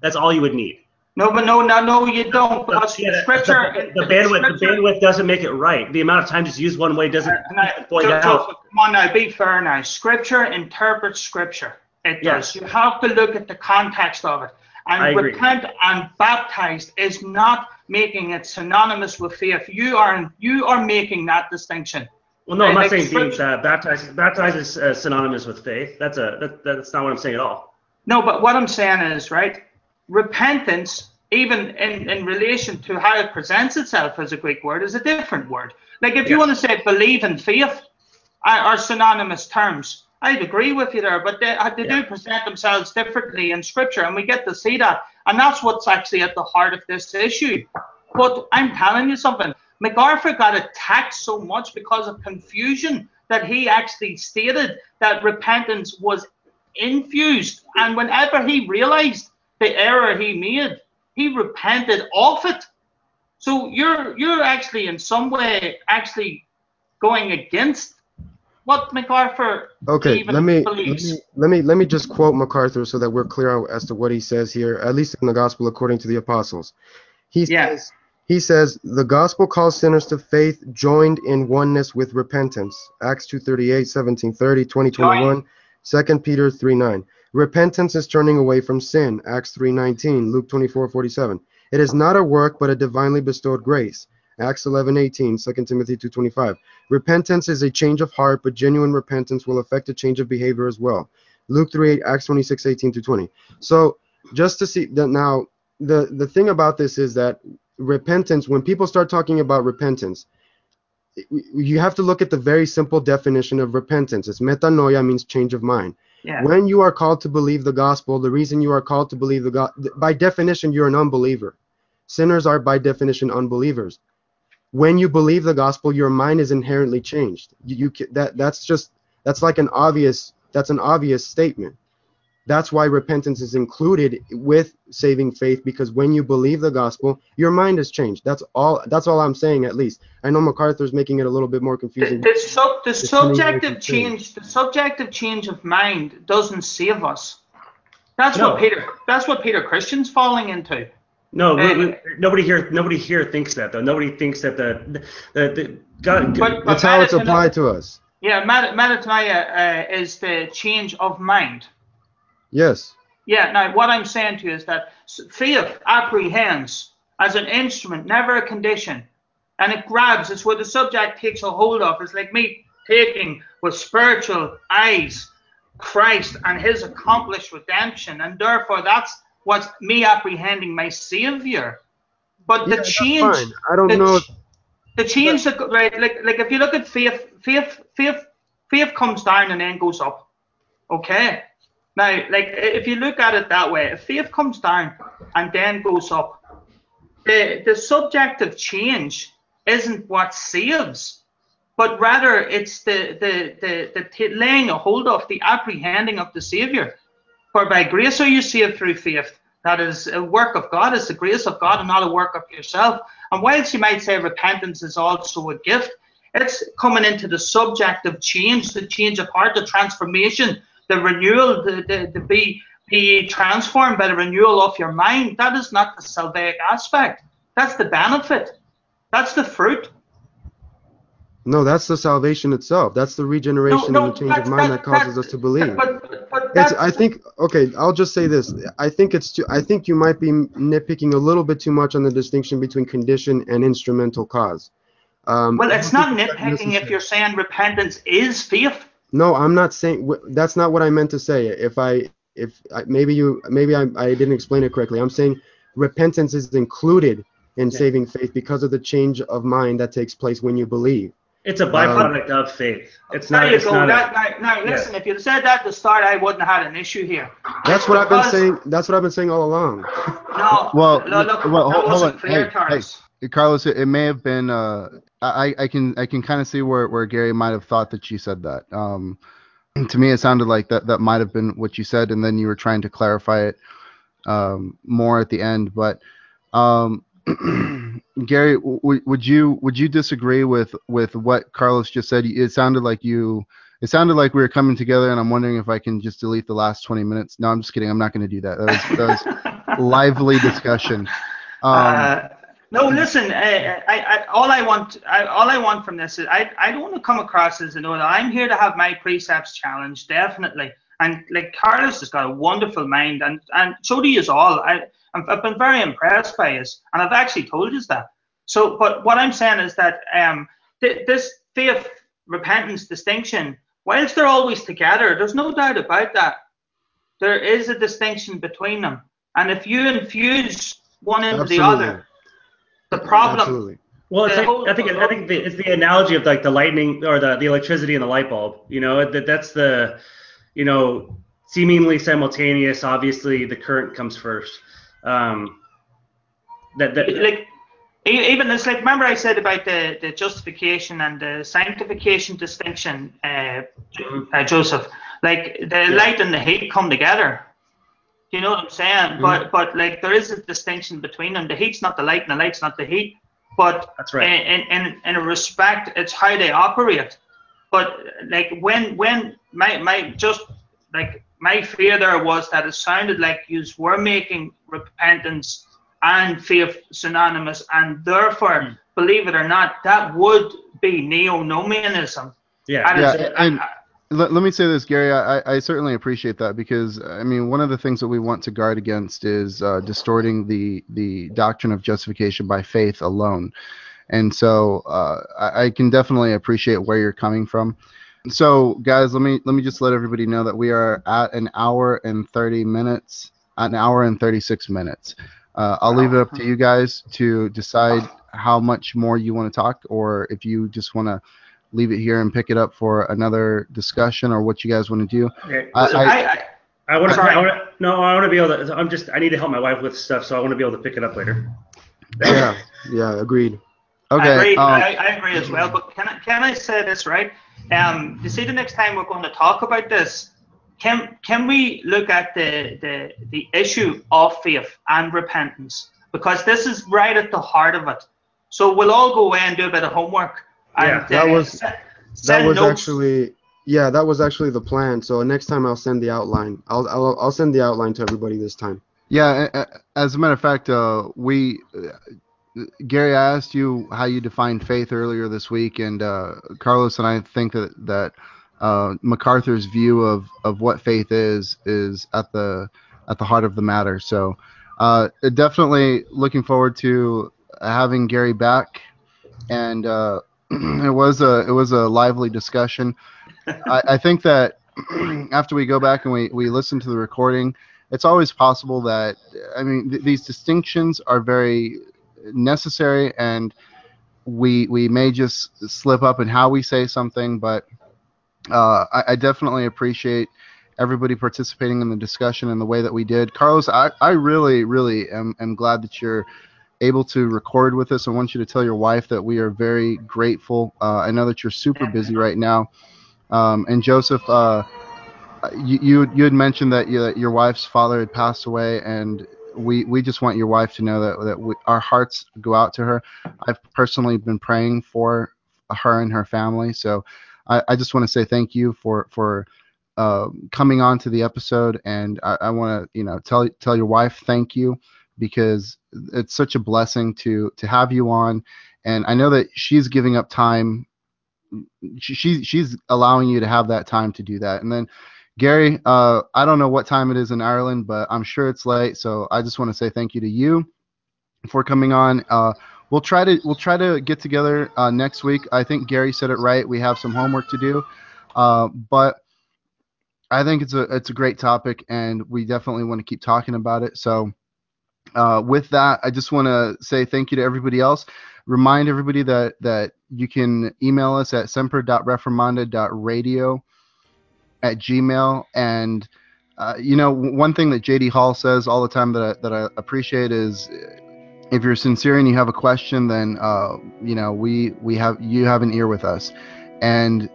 that's all you would need. No, but no, no, no, you don't. Because yeah, scripture, the, the, the bandwidth, scripture, the bandwidth doesn't make it right. The amount of times it's used one way doesn't uh, void out. Come on now, be fair now. Scripture interprets scripture. It yes. does. You have to look at the context of it. And repent and baptized is not making it synonymous with faith. You are you are making that distinction. Well, no, I'm not saying being uh, baptized. Baptized is uh, synonymous with faith. That's a that, that's not what I'm saying at all. No, but what I'm saying is right. Repentance, even in in relation to how it presents itself as a Greek word, is a different word. Like if you want to say believe in faith, are synonymous terms. I'd agree with you there, but they, uh, they yeah. do present themselves differently in Scripture, and we get to see that. And that's what's actually at the heart of this issue. But I'm telling you something. MacArthur got attacked so much because of confusion that he actually stated that repentance was infused. And whenever he realized the error he made, he repented of it. So you're you're actually in some way actually going against what MacArthur Okay, even let me, let me let me let me just quote MacArthur so that we're clear as to what he says here, at least in the gospel according to the apostles. He Yeah. says he says the gospel calls sinners to faith joined in oneness with repentance. Acts 2:38, 17:30, 20:21, 2 Peter 3:9. Repentance is turning away from sin. Acts 3:19, Luke 24:47. It is not a work but a divinely bestowed grace. Acts 11:18, 2 Timothy 2:25. Repentance is a change of heart, but genuine repentance will affect a change of behavior as well. Luke 3, Acts 26, 18 to 20. So just to see that now, the, the thing about this is that repentance, when people start talking about repentance, you have to look at the very simple definition of repentance. It's metanoia means change of mind. Yeah. When you are called to believe the gospel, the reason you are called to believe the God, by definition, you're an unbeliever. Sinners are by definition unbelievers when you believe the gospel your mind is inherently changed you, you that that's just that's like an obvious that's an obvious statement that's why repentance is included with saving faith because when you believe the gospel your mind is changed that's all that's all i'm saying at least i know macarthur's making it a little bit more confusing the, sub, the turning subjective change, the subjective change of mind doesn't save us. That's No. what Peter. That's what Peter Christian's falling into. No, we, we, nobody here, nobody here thinks that though. Nobody thinks that the the, the God. But- that's how it's applied to us Yeah, met- metanoia uh, is the change of mind. yes Yeah. Now, what I'm saying to you is that s- faith apprehends as an instrument, never a condition, and it grabs. It's where the subject takes a hold of. It's like me taking with spiritual eyes Christ and His accomplished redemption, and therefore that's what's me apprehending my Savior. But Yeah, the change. I don't the, know if- the change that right, like like if you look at faith, faith, faith, faith comes down and then goes up. Okay. Now, like if you look at it that way, if faith comes down and then goes up, the the subjective change isn't what saves, but rather it's the the the, the t- laying a hold of the apprehending of the Savior. For by grace are you saved through faith. That is a work of God, it's the grace of God and not a work of yourself. And whilst you might say repentance is also a gift, it's coming into the subject of change, the change of heart, the transformation, the renewal, the, the, the be be transformed by the renewal of your mind. That is not the salvific aspect. That's the benefit. That's the fruit. No that's the salvation itself that's the regeneration and the change of mind that causes us to believe But, but, but It's, I think okay. I'll just say this. I think it's too. I think you might be nitpicking a little bit too much on the distinction between condition and instrumental cause. Um, well, it's don't not think that's nitpicking if you're saying repentance is faith. No, I'm not saying. That's not what I meant to say. If I, if I, maybe you, maybe I, I didn't explain it correctly. I'm saying repentance is included in saving faith because of the change of mind that takes place when you believe. It's a byproduct of faith. It's There not. you It's go. not. That, a, now, now, Yeah. listen, if you'd said that at the start, I wouldn't have had an issue here. That's what I've been saying. That's what I've been saying all along. No, Well, no, look, well, hold- hold on. clear, Hey, Carlos. Carlos, it, it may have been. Uh, I I can I can kind of see where where Gary might have thought that you said that. Um, to me, it sounded like that that might have been what you said, and then you were trying to clarify it um, more at the end. But um, [CLEARS THROAT] Gary, w- would you would you disagree with with what Carlos just said? It sounded like you. It sounded like we were coming together, and I'm wondering if I can just delete the last 20 minutes. No, I'm just kidding. I'm not going to do that. That was, that was [LAUGHS] lively discussion. Um, Uh, no, listen. I, I, I, all I want, I, all I want from this is, I, I don't want to come across as know that I'm here to have my precepts challenged, definitely. And like Carlos has got a wonderful mind, and and so do you all. I, I've I've been very impressed by his, and I've actually told you that. So, but what I'm saying is that um, th- this faith repentance distinction, whilst they're always together, there's no doubt about that. There is a distinction between them, and if you infuse one into the other, the problem. Absolutely. well, it's the like, I think I think the, it's the analogy of like the lightning or the, the electricity and the light bulb. You know that that's the, you know, seemingly simultaneous. Obviously, the current comes first. Um, that that like even it's like remember I said about the, the justification and the sanctification distinction, uh, uh, Joseph. Like the light and the heat come together. You know what I'm saying? Mm-hmm. But but like there is a distinction between them. The heat's not the light and the light's not the heat. But That's right. in, in, in a respect, it's how they operate. But like when when my my just like my fear there was that it sounded like you were making repentance and faith synonymous, and therefore, mm. believe it or not, that would be neo-Nomianism. Yeah, and yeah, and, let, let me say this, Gary. I, I certainly appreciate that because I mean one of the things that we want to guard against is uh, distorting the the doctrine of justification by faith alone, and so uh, I, I can definitely appreciate where you're coming from. So guys, let me let me just let everybody know that we are at an hour and 30 minutes, at an hour and 36 minutes. Uh, I'll leave it up to you guys to decide how much more you want to talk, or if you just want to leave it here and pick it up for another discussion or what you guys want to do. Okay. I, I, I, I want to. I wanna, no, I want to be able to. I'm just. I need to help my wife with stuff, so I want to be able to pick it up later. yeah. Yeah. Agreed. Okay. I agree, um, I, I, agree as well. But can I can I say this right? Um, you see, the next time we're going to talk about this, can can we look at the the the issue of faith and repentance because this is right at the heart of it. So we'll all go away and do a bit of homework yeah, that was that was notes. actually yeah, that was actually the plan. So next time I'll send the outline. I'll I'll, I'll send the outline to everybody this time. Yeah, as a matter of fact, uh, we uh, Gary, I asked you how you defined faith earlier this week, and uh, Carlos and I think that that uh, MacArthur's view of, of what faith is is at the at the heart of the matter. So, uh, definitely looking forward to having Gary back, and uh, [CLEARS THROAT] it was a it was a lively discussion. I, I think that [CLEARS THROAT] after we go back and we, we listen to the recording, it's always possible that I mean th- these distinctions are very necessary, and we we may just slip up in how we say something, but uh, I, I, definitely appreciate everybody participating in the discussion in the way that we did. Carlos, I, I really really am, am glad that you're able to record with us. I want you to tell your wife that we are very grateful. Uh, I know that you're super busy right now. Um, and Joseph, uh, you, you, you had mentioned that, you, that your wife's father had passed away, and we we just want your wife to know that that we, our hearts go out to her. I've personally been praying for her and her family, so I, I just want to say thank you for for uh, coming on to the episode, and I, I want to you know tell tell your wife thank you because it's such a blessing to to have you on. And i know that she's giving up time. She, she's allowing you to have that time to do that. And then gary uh, i don't know what time it is in ireland but i'm sure it's late so i just want to say thank you to you for coming on. Uh, we'll try to we'll try to get together uh, next week. I think gary said it right. We have some homework to do. Uh, but i think it's a it's a great topic and we definitely want to keep talking about it. So uh, with that, I just want to say thank you to everybody else. Remind everybody that that you can email us at semper.reformanda.radio at gmail. And uh, you know, one thing that JD Hall says all the time that I, that I appreciate is if you're sincere and you have a question, then uh, you know we we have you have an ear with us, and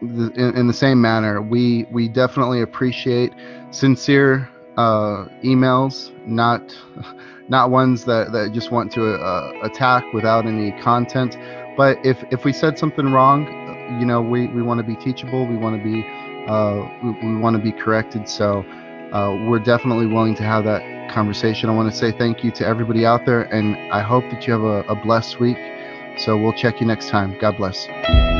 in, in the same manner, we we definitely appreciate sincere uh, emails, not [LAUGHS] not ones that, that just want to uh, attack without any content. But if if we said something wrong, you know, we, we want to be teachable. We want to be uh, we, we want to be corrected. So uh, we're definitely willing to have that conversation. I want to say thank you to everybody out there, and I hope that you have a, a blessed week. So we'll check you next time. God bless.